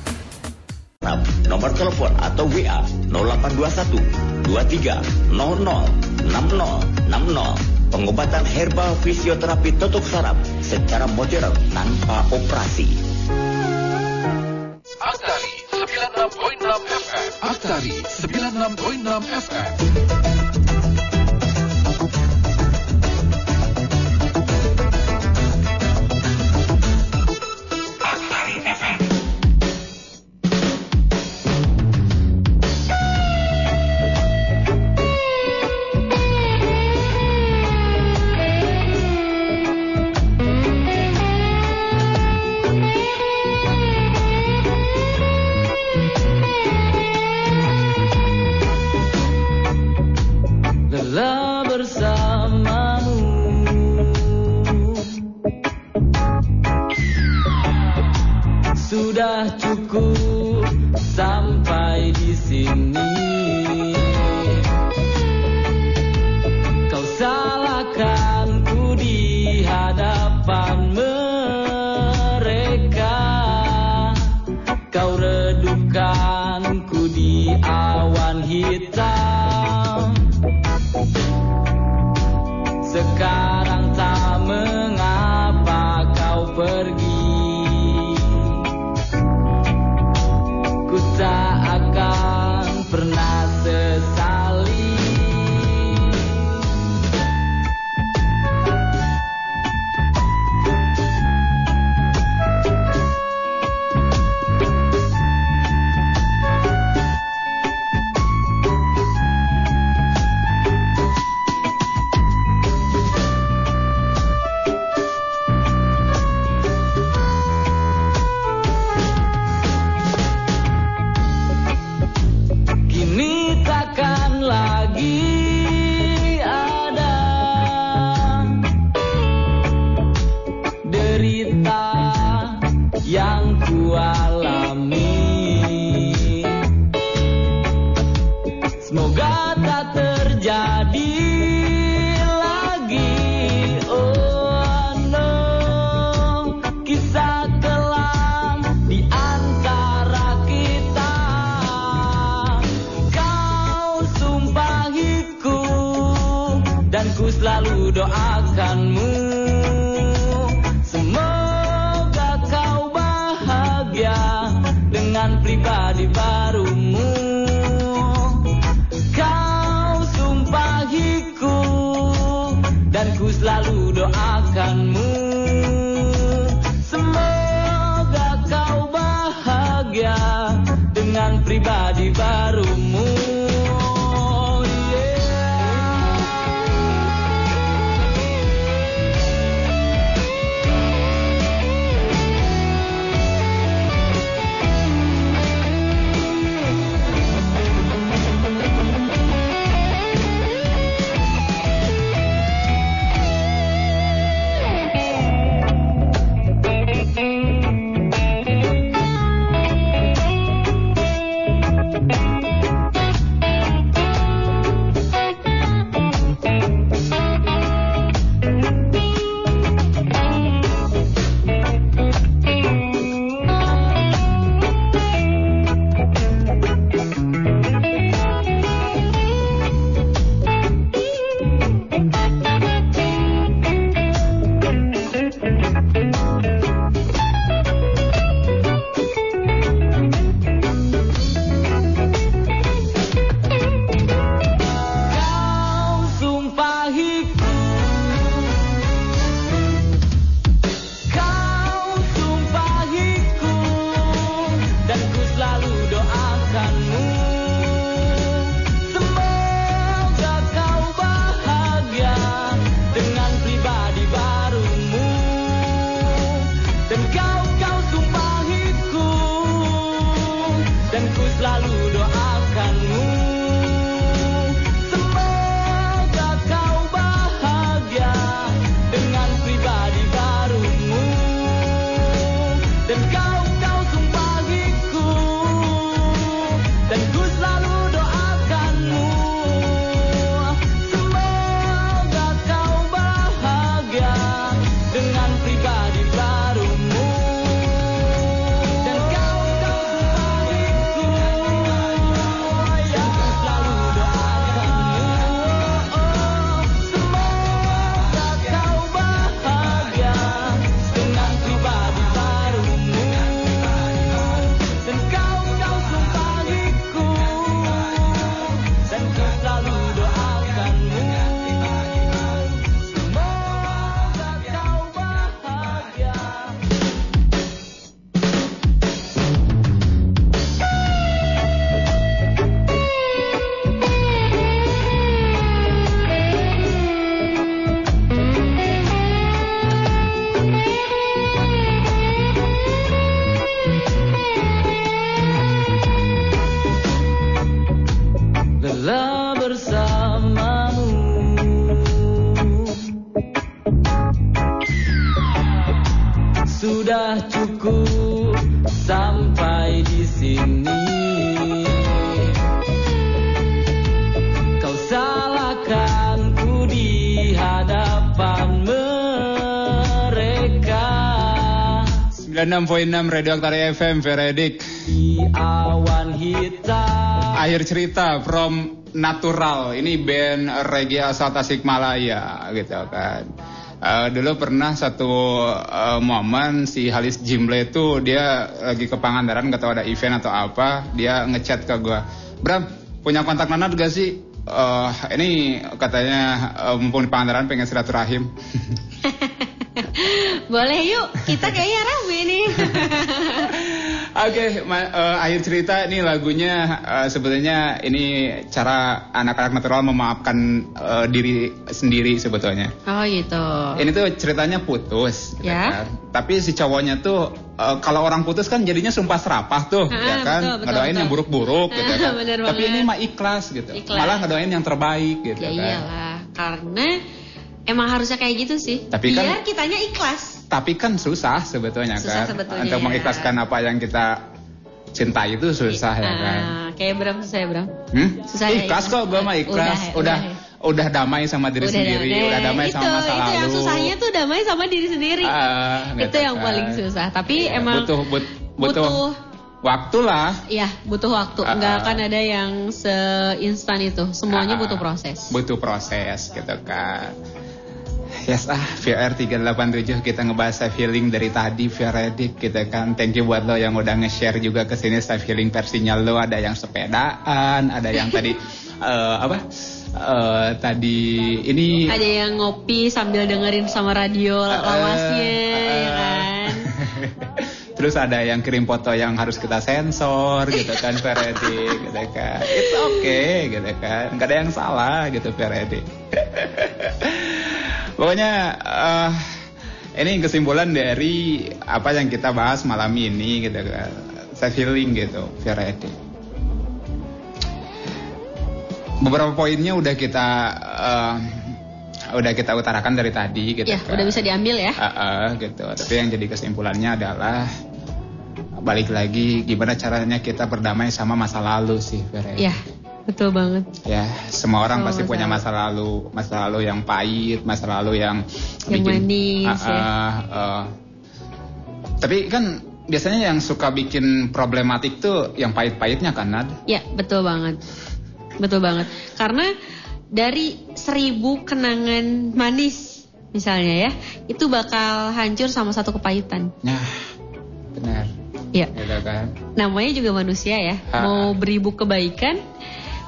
Nomor telepon atau WA 0821 23 00 60 60. Pengobatan herbal fisioterapi tutuk saraf secara modern tanpa operasi. Kau redupkan ku di awan hitam. Sekarang 6.6 Sudah cukup sampai di sini. Radio Aktari FM, Veredik. Awan hitam. Akhir cerita from Natural. Ini band reggae asal Tasikmalaya gitu kan. Eh, dulu pernah satu eh, momen si Halis Jimble itu dia lagi ke Pangandaran gak tahu ada event atau apa dia ngechat ke gua Bram punya kontak Nanat gak sih? Eh, ini katanya eh, mumpung di Pangandaran pengen silaturahim. Boleh yuk, kita kayaknya rame nih. Oke, ma- eh, akhir cerita ini lagunya eh, sebetulnya ini cara anak-anak natural memaafkan eh, diri sendiri sebetulnya. oh gitu. Ini tuh ceritanya putus, gitu Ya. kan. Tapi si cowoknya tuh eh, kalau orang putus kan jadinya sumpah serapah tuh, Ah, ya kan. betul, betul, ngedoain betul. yang buruk-buruk gitu kan. Bener Tapi banget. ini mah ikhlas gitu. Ikhlas. Malah ngedoain yang terbaik gitu Ya kan. iyalah, karena emang harusnya kayak gitu sih. Tapi kan- Biar kitanya ikhlas. Tapi kan susah sebetulnya Susah kan. sebetulnya, Untuk ya. mengikhlaskan apa yang kita cintai itu susah ya kan. Ah, kayak Bram susah ya Bram. Hmm? Susah ya, ikhlas ikhlas. kok gue mah ikhlas. Udah, Udah udah, udah. damai sama diri sendiri, nah, udah damai itu, sama masa itu lalu. yang susahnya tuh damai sama diri sendiri. Ah, itu yang kan. paling susah. Tapi Iya, emang butuh but- butuh, butuh waktu lah. ya butuh waktu. Ah, Nggak ah. akan ada yang seinstan itu. Semuanya Ah, butuh proses. Butuh proses gitu kan. Yes ah, VR 387 kita ngebahas self healing dari tadi VR Edit gitu kan. Thank you buat lo yang udah nge-share juga ke sini self healing versinya lo. Ada yang sepedaan, ada yang tadi eh, apa? Eh, tadi ini Ada yang ngopi sambil dengerin sama radio lawasnya, ya kan? Terus ada yang kirim foto yang harus kita sensor gitu kan Feredi gitu kan. It's okay gitu kan. Gak ada yang salah gitu Feredi. Pokoknya eh, ini kesimpulan dari apa yang kita bahas malam ini gitu kan. Self healing gitu Feredi. Beberapa poinnya udah kita eh, udah kita utarakan dari tadi gitu Ya, kan. udah bisa diambil ya. Ah, ah, gitu. Tapi yang jadi kesimpulannya adalah balik lagi gimana caranya kita berdamai sama masa lalu sih, Vera. Ya, betul banget. Ya, semua orang Sama pasti masa punya masa lalu, masa lalu yang pahit, masa lalu yang Yang manis, Ah, ya. ah, ah. Tapi kan biasanya yang suka bikin problematik tuh yang pahit-pahitnya kan, Nad? Ya, betul banget. Betul banget. Karena dari seribu kenangan manis misalnya ya, itu bakal hancur sama satu kepahitan. Nah, benar. Ya. Gitu kan. Namanya juga manusia ya. Ha. Mau beribu kebaikan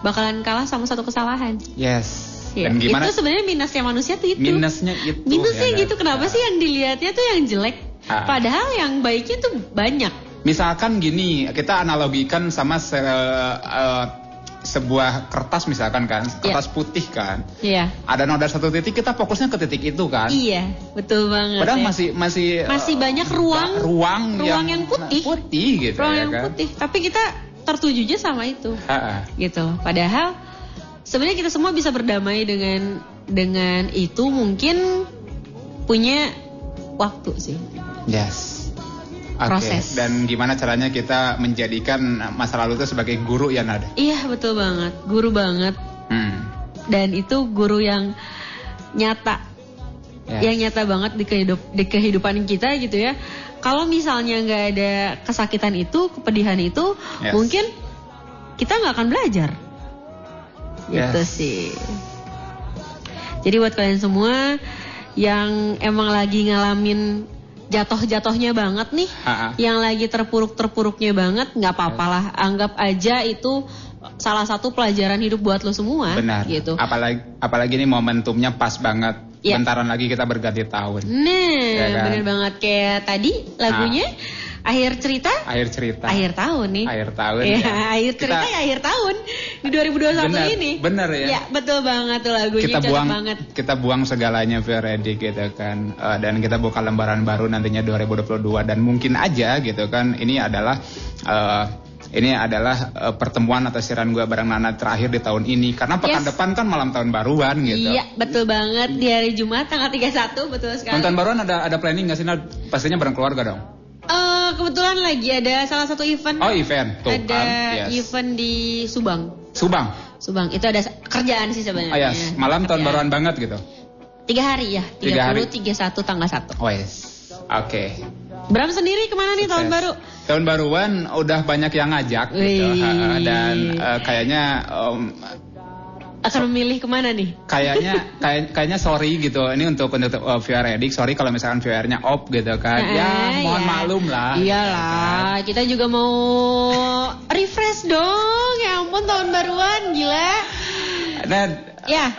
bakalan kalah sama satu kesalahan. Yes. Ya, Dan gimana Itu sebenarnya minusnya manusia tuh itu. minusnya itu? Minusnya ya, gitu. Kenapa sih yang dilihatnya tuh yang jelek? Ha. Padahal yang baiknya tuh banyak. Misalkan gini, kita analogikan sama se- eh, sebuah kertas misalkan kan, kertas putih kan. Iya. Ada noda satu titik, kita fokusnya ke titik itu kan. Iya, betul banget. Padahal ya. masih masih masih eh, banyak ruang ruang, ruang yang, putih. putih gitu ruang ya yang kan. putih. Tapi kita tertujunya sama itu. Ha-ha. Gitu loh. Padahal sebenarnya kita semua bisa berdamai dengan dengan itu mungkin punya waktu sih. Yes. Oke, Proses. Dan gimana caranya kita menjadikan masa lalu itu sebagai guru ya Nada? Iya, betul banget. Guru banget. Hmm. Dan itu guru yang nyata. Ya. Yang nyata banget di kehidup di kehidupan kita gitu ya. Kalau misalnya nggak ada kesakitan itu, kepedihan itu, Yes. mungkin kita nggak akan belajar. Gitu Yes. sih. Jadi buat kalian semua yang emang lagi ngalamin jatuh-jatuhnya banget nih, Ha-ha. yang lagi terpuruk-terpuruknya banget, nggak apa-apalah. Anggap aja itu salah satu pelajaran hidup buat lo semua. Benar. Gitu. Apalagi apalagi ini momentumnya pas banget. Iya. Bentaran lagi kita berganti tahun. Nah, Ya kan? bener banget kayak tadi lagunya akhir cerita Akhir cerita. akhir tahun nih. Akhir tahun. Ya, ya. akhir cerita Kita- ya akhir tahun di 2021 Bener, ini. bener ya. Ya, betul banget tuh lagunya kita buang banget. kita buang segalanya Veredi gitu kan Eh, dan kita buka lembaran baru nantinya 2022 dan mungkin aja gitu kan ini adalah eh, ini adalah eh, pertemuan atau siaran gue bareng Nana terakhir di tahun ini karena pekan Yes. depan kan malam tahun baruan gitu. Iya, betul banget di hari Jumat tanggal 31 betul sekali. Nonton baruan ada ada planning nggak sih Nad? Pastinya bareng keluarga dong. Eh, kebetulan lagi ada salah satu event. Oh event tuh ada kan. Yes. event di Subang. Subang. Subang itu ada kerjaan sih sebenarnya. Oh yes, malam tahun baruan banget gitu. Tiga hari ya, Tiga hari. 30, 31, tanggal 1. Oh yes. Oke. Bram sendiri ke mana nih tahun baru? Tahun baruan udah banyak yang ngajak gitu. Wih. Dan eh, kayaknya em, Akan memilih ke mana nih? kayaknya kayak, kayaknya sorry gitu. Ini untuk untuk uh, VR Edik, sorry kalau misalkan VR-nya off gitu kan. ya, Eh, mohon ya. maklum lah. Iyalah, kita juga mau refresh dong. Ya ampun tahun baruan, gila. Nah, Ya,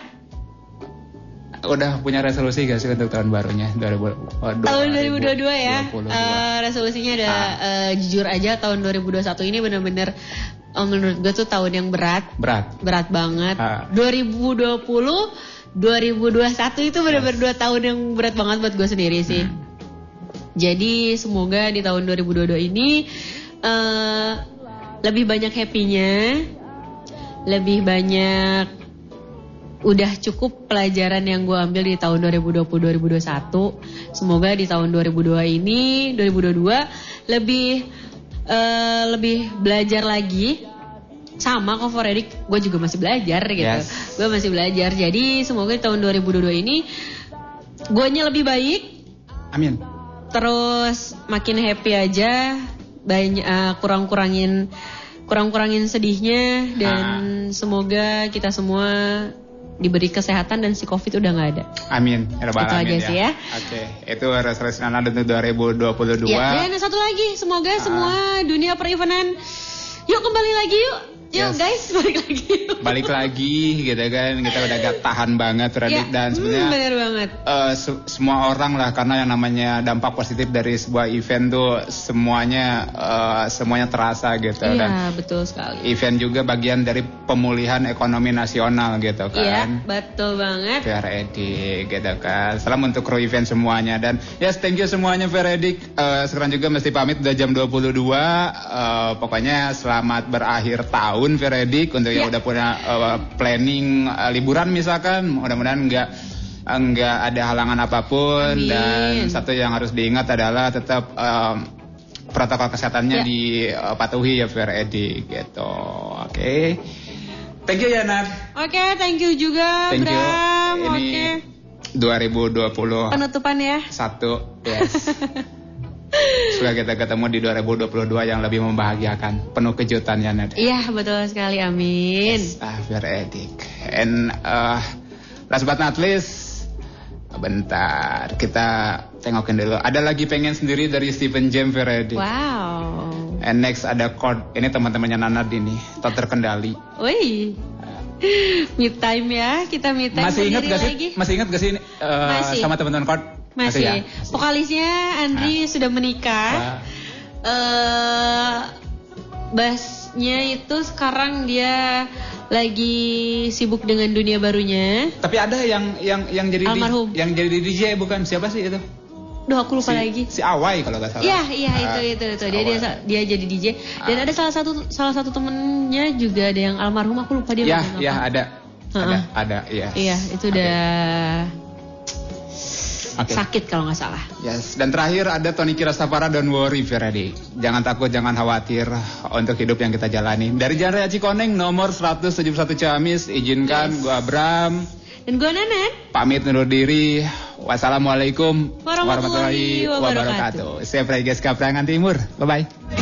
udah punya resolusi gak sih untuk tahun barunya 2022? tahun 2022 ya. 2022. Eh, resolusinya ada Ah. eh, jujur aja tahun 2021 ini bener-bener eh, menurut gue tuh tahun yang berat, Berat. berat banget. Ah. 2020 2021 itu benar-benar dua tahun yang berat banget buat gue sendiri sih. Hmm. Jadi semoga di tahun 2022 ini eh lebih banyak happy-nya, lebih banyak udah cukup pelajaran yang gue ambil di tahun 2020-2021. Semoga di tahun 2002 ini 2022 lebih eh, lebih belajar lagi sama kok for Erik, gue juga masih belajar gitu. Yes. Gue masih belajar. Jadi semoga di tahun 2022 ini guanya lebih baik, Amin. terus makin happy aja, banyak eh, kurang-kurangin kurang-kurangin sedihnya dan semoga kita semua diberi kesehatan dan si Covid udah nggak ada. Amin. Ya Itu aja sih ya. Oke, itu resolusi Nana untuk 2022. Ya, dan satu lagi, semoga semua dunia perevenan yuk kembali lagi yuk. Yuk Yes. guys, balik lagi. Balik lagi gitu kan. Kita udah gak tahan banget Ya, Radit dan hmm, sebenarnya bener banget. eh, se- semua orang lah karena yang namanya dampak positif dari sebuah event tuh semuanya eh, semuanya terasa gitu dan Iya, betul sekali. event juga bagian dari pemulihan ekonomi nasional gitu Iya, kan. betul banget. VR Edik gitu kan. Salam untuk kru event semuanya dan yes thank you semuanya Edik. Eh, sekarang juga mesti pamit udah jam 22. Eh, pokoknya selamat berakhir tahun VR Edik untuk yang Ya. udah punya eh, planning eh, liburan misalkan mudah-mudahan enggak enggak ada halangan apa pun Amin. dan satu yang harus diingat adalah tetap em, protokol kesehatannya Ya. dipatuhi ya VR Edik gitu. Oke. Thank you ya Nat. Oke, thank you juga Thank you. Bram. Oke. 2021 Penutupan ya. yes. Semoga kita ketemu di 2022 yang lebih membahagiakan, penuh kejutan ya Ned. Iya, betul sekali. Amin. Ah, biar edik. And uh, last but not least, bentar kita tengokin dulu. Ada lagi pengen sendiri dari Stephen James Veredi. Wow. And next ada chord. Ini teman-temannya Nanad ini, tak terkendali. Wih. Mid time ya, kita mid time Masih ingat sendiri gak sih? lagi. Masih ingat gak sih uh, Masih. sama teman-teman chord? Masih. ya? Vokalisnya Andri sudah menikah. Eh bassnya itu sekarang dia lagi sibuk dengan dunia barunya. Tapi ada yang yang yang jadi di- Almarhum. yang jadi DJ bukan siapa sih itu? Duh aku lupa si, lagi. Si Awai kalau nggak salah. Iya, iya Ah, itu itu itu. Dia dia dia jadi DJ dan ada salah satu salah satu temennya juga ada yang almarhum aku lupa dia Ya, ngomong ya apa. ada. Ada, ada, iya. Iya, itu udah Oke. sakit kalau nggak salah. Yes. Dan terakhir ada Tony Kirasapara Don't worry Ferdi. Jangan takut, jangan khawatir untuk hidup yang kita jalani. Dari Jalan Raya Cikoneng nomor 171 Ciamis, izinkan gua Abram Dan gue Nanan. pamit undur diri. Wassalamualaikum Warahmatullahi wabarakatuh. Saya Fregas Kaprangan Timur. Bye bye.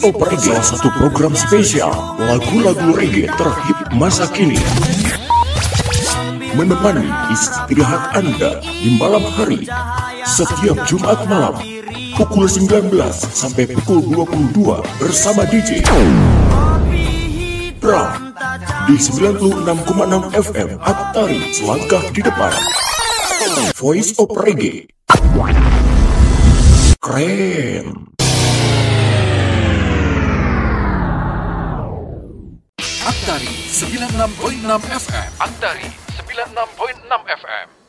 Voice salah satu program spesial lagu-lagu reggae terhip masa kini. Menemani istirahat Anda di malam hari setiap Jumat malam pukul 19 sampai pukul 22 bersama DJ Bram di 96,6 FM Atari selangkah di depan. Voice of Reggae. Keren. 96.6 FM. Antari 96.6 FM.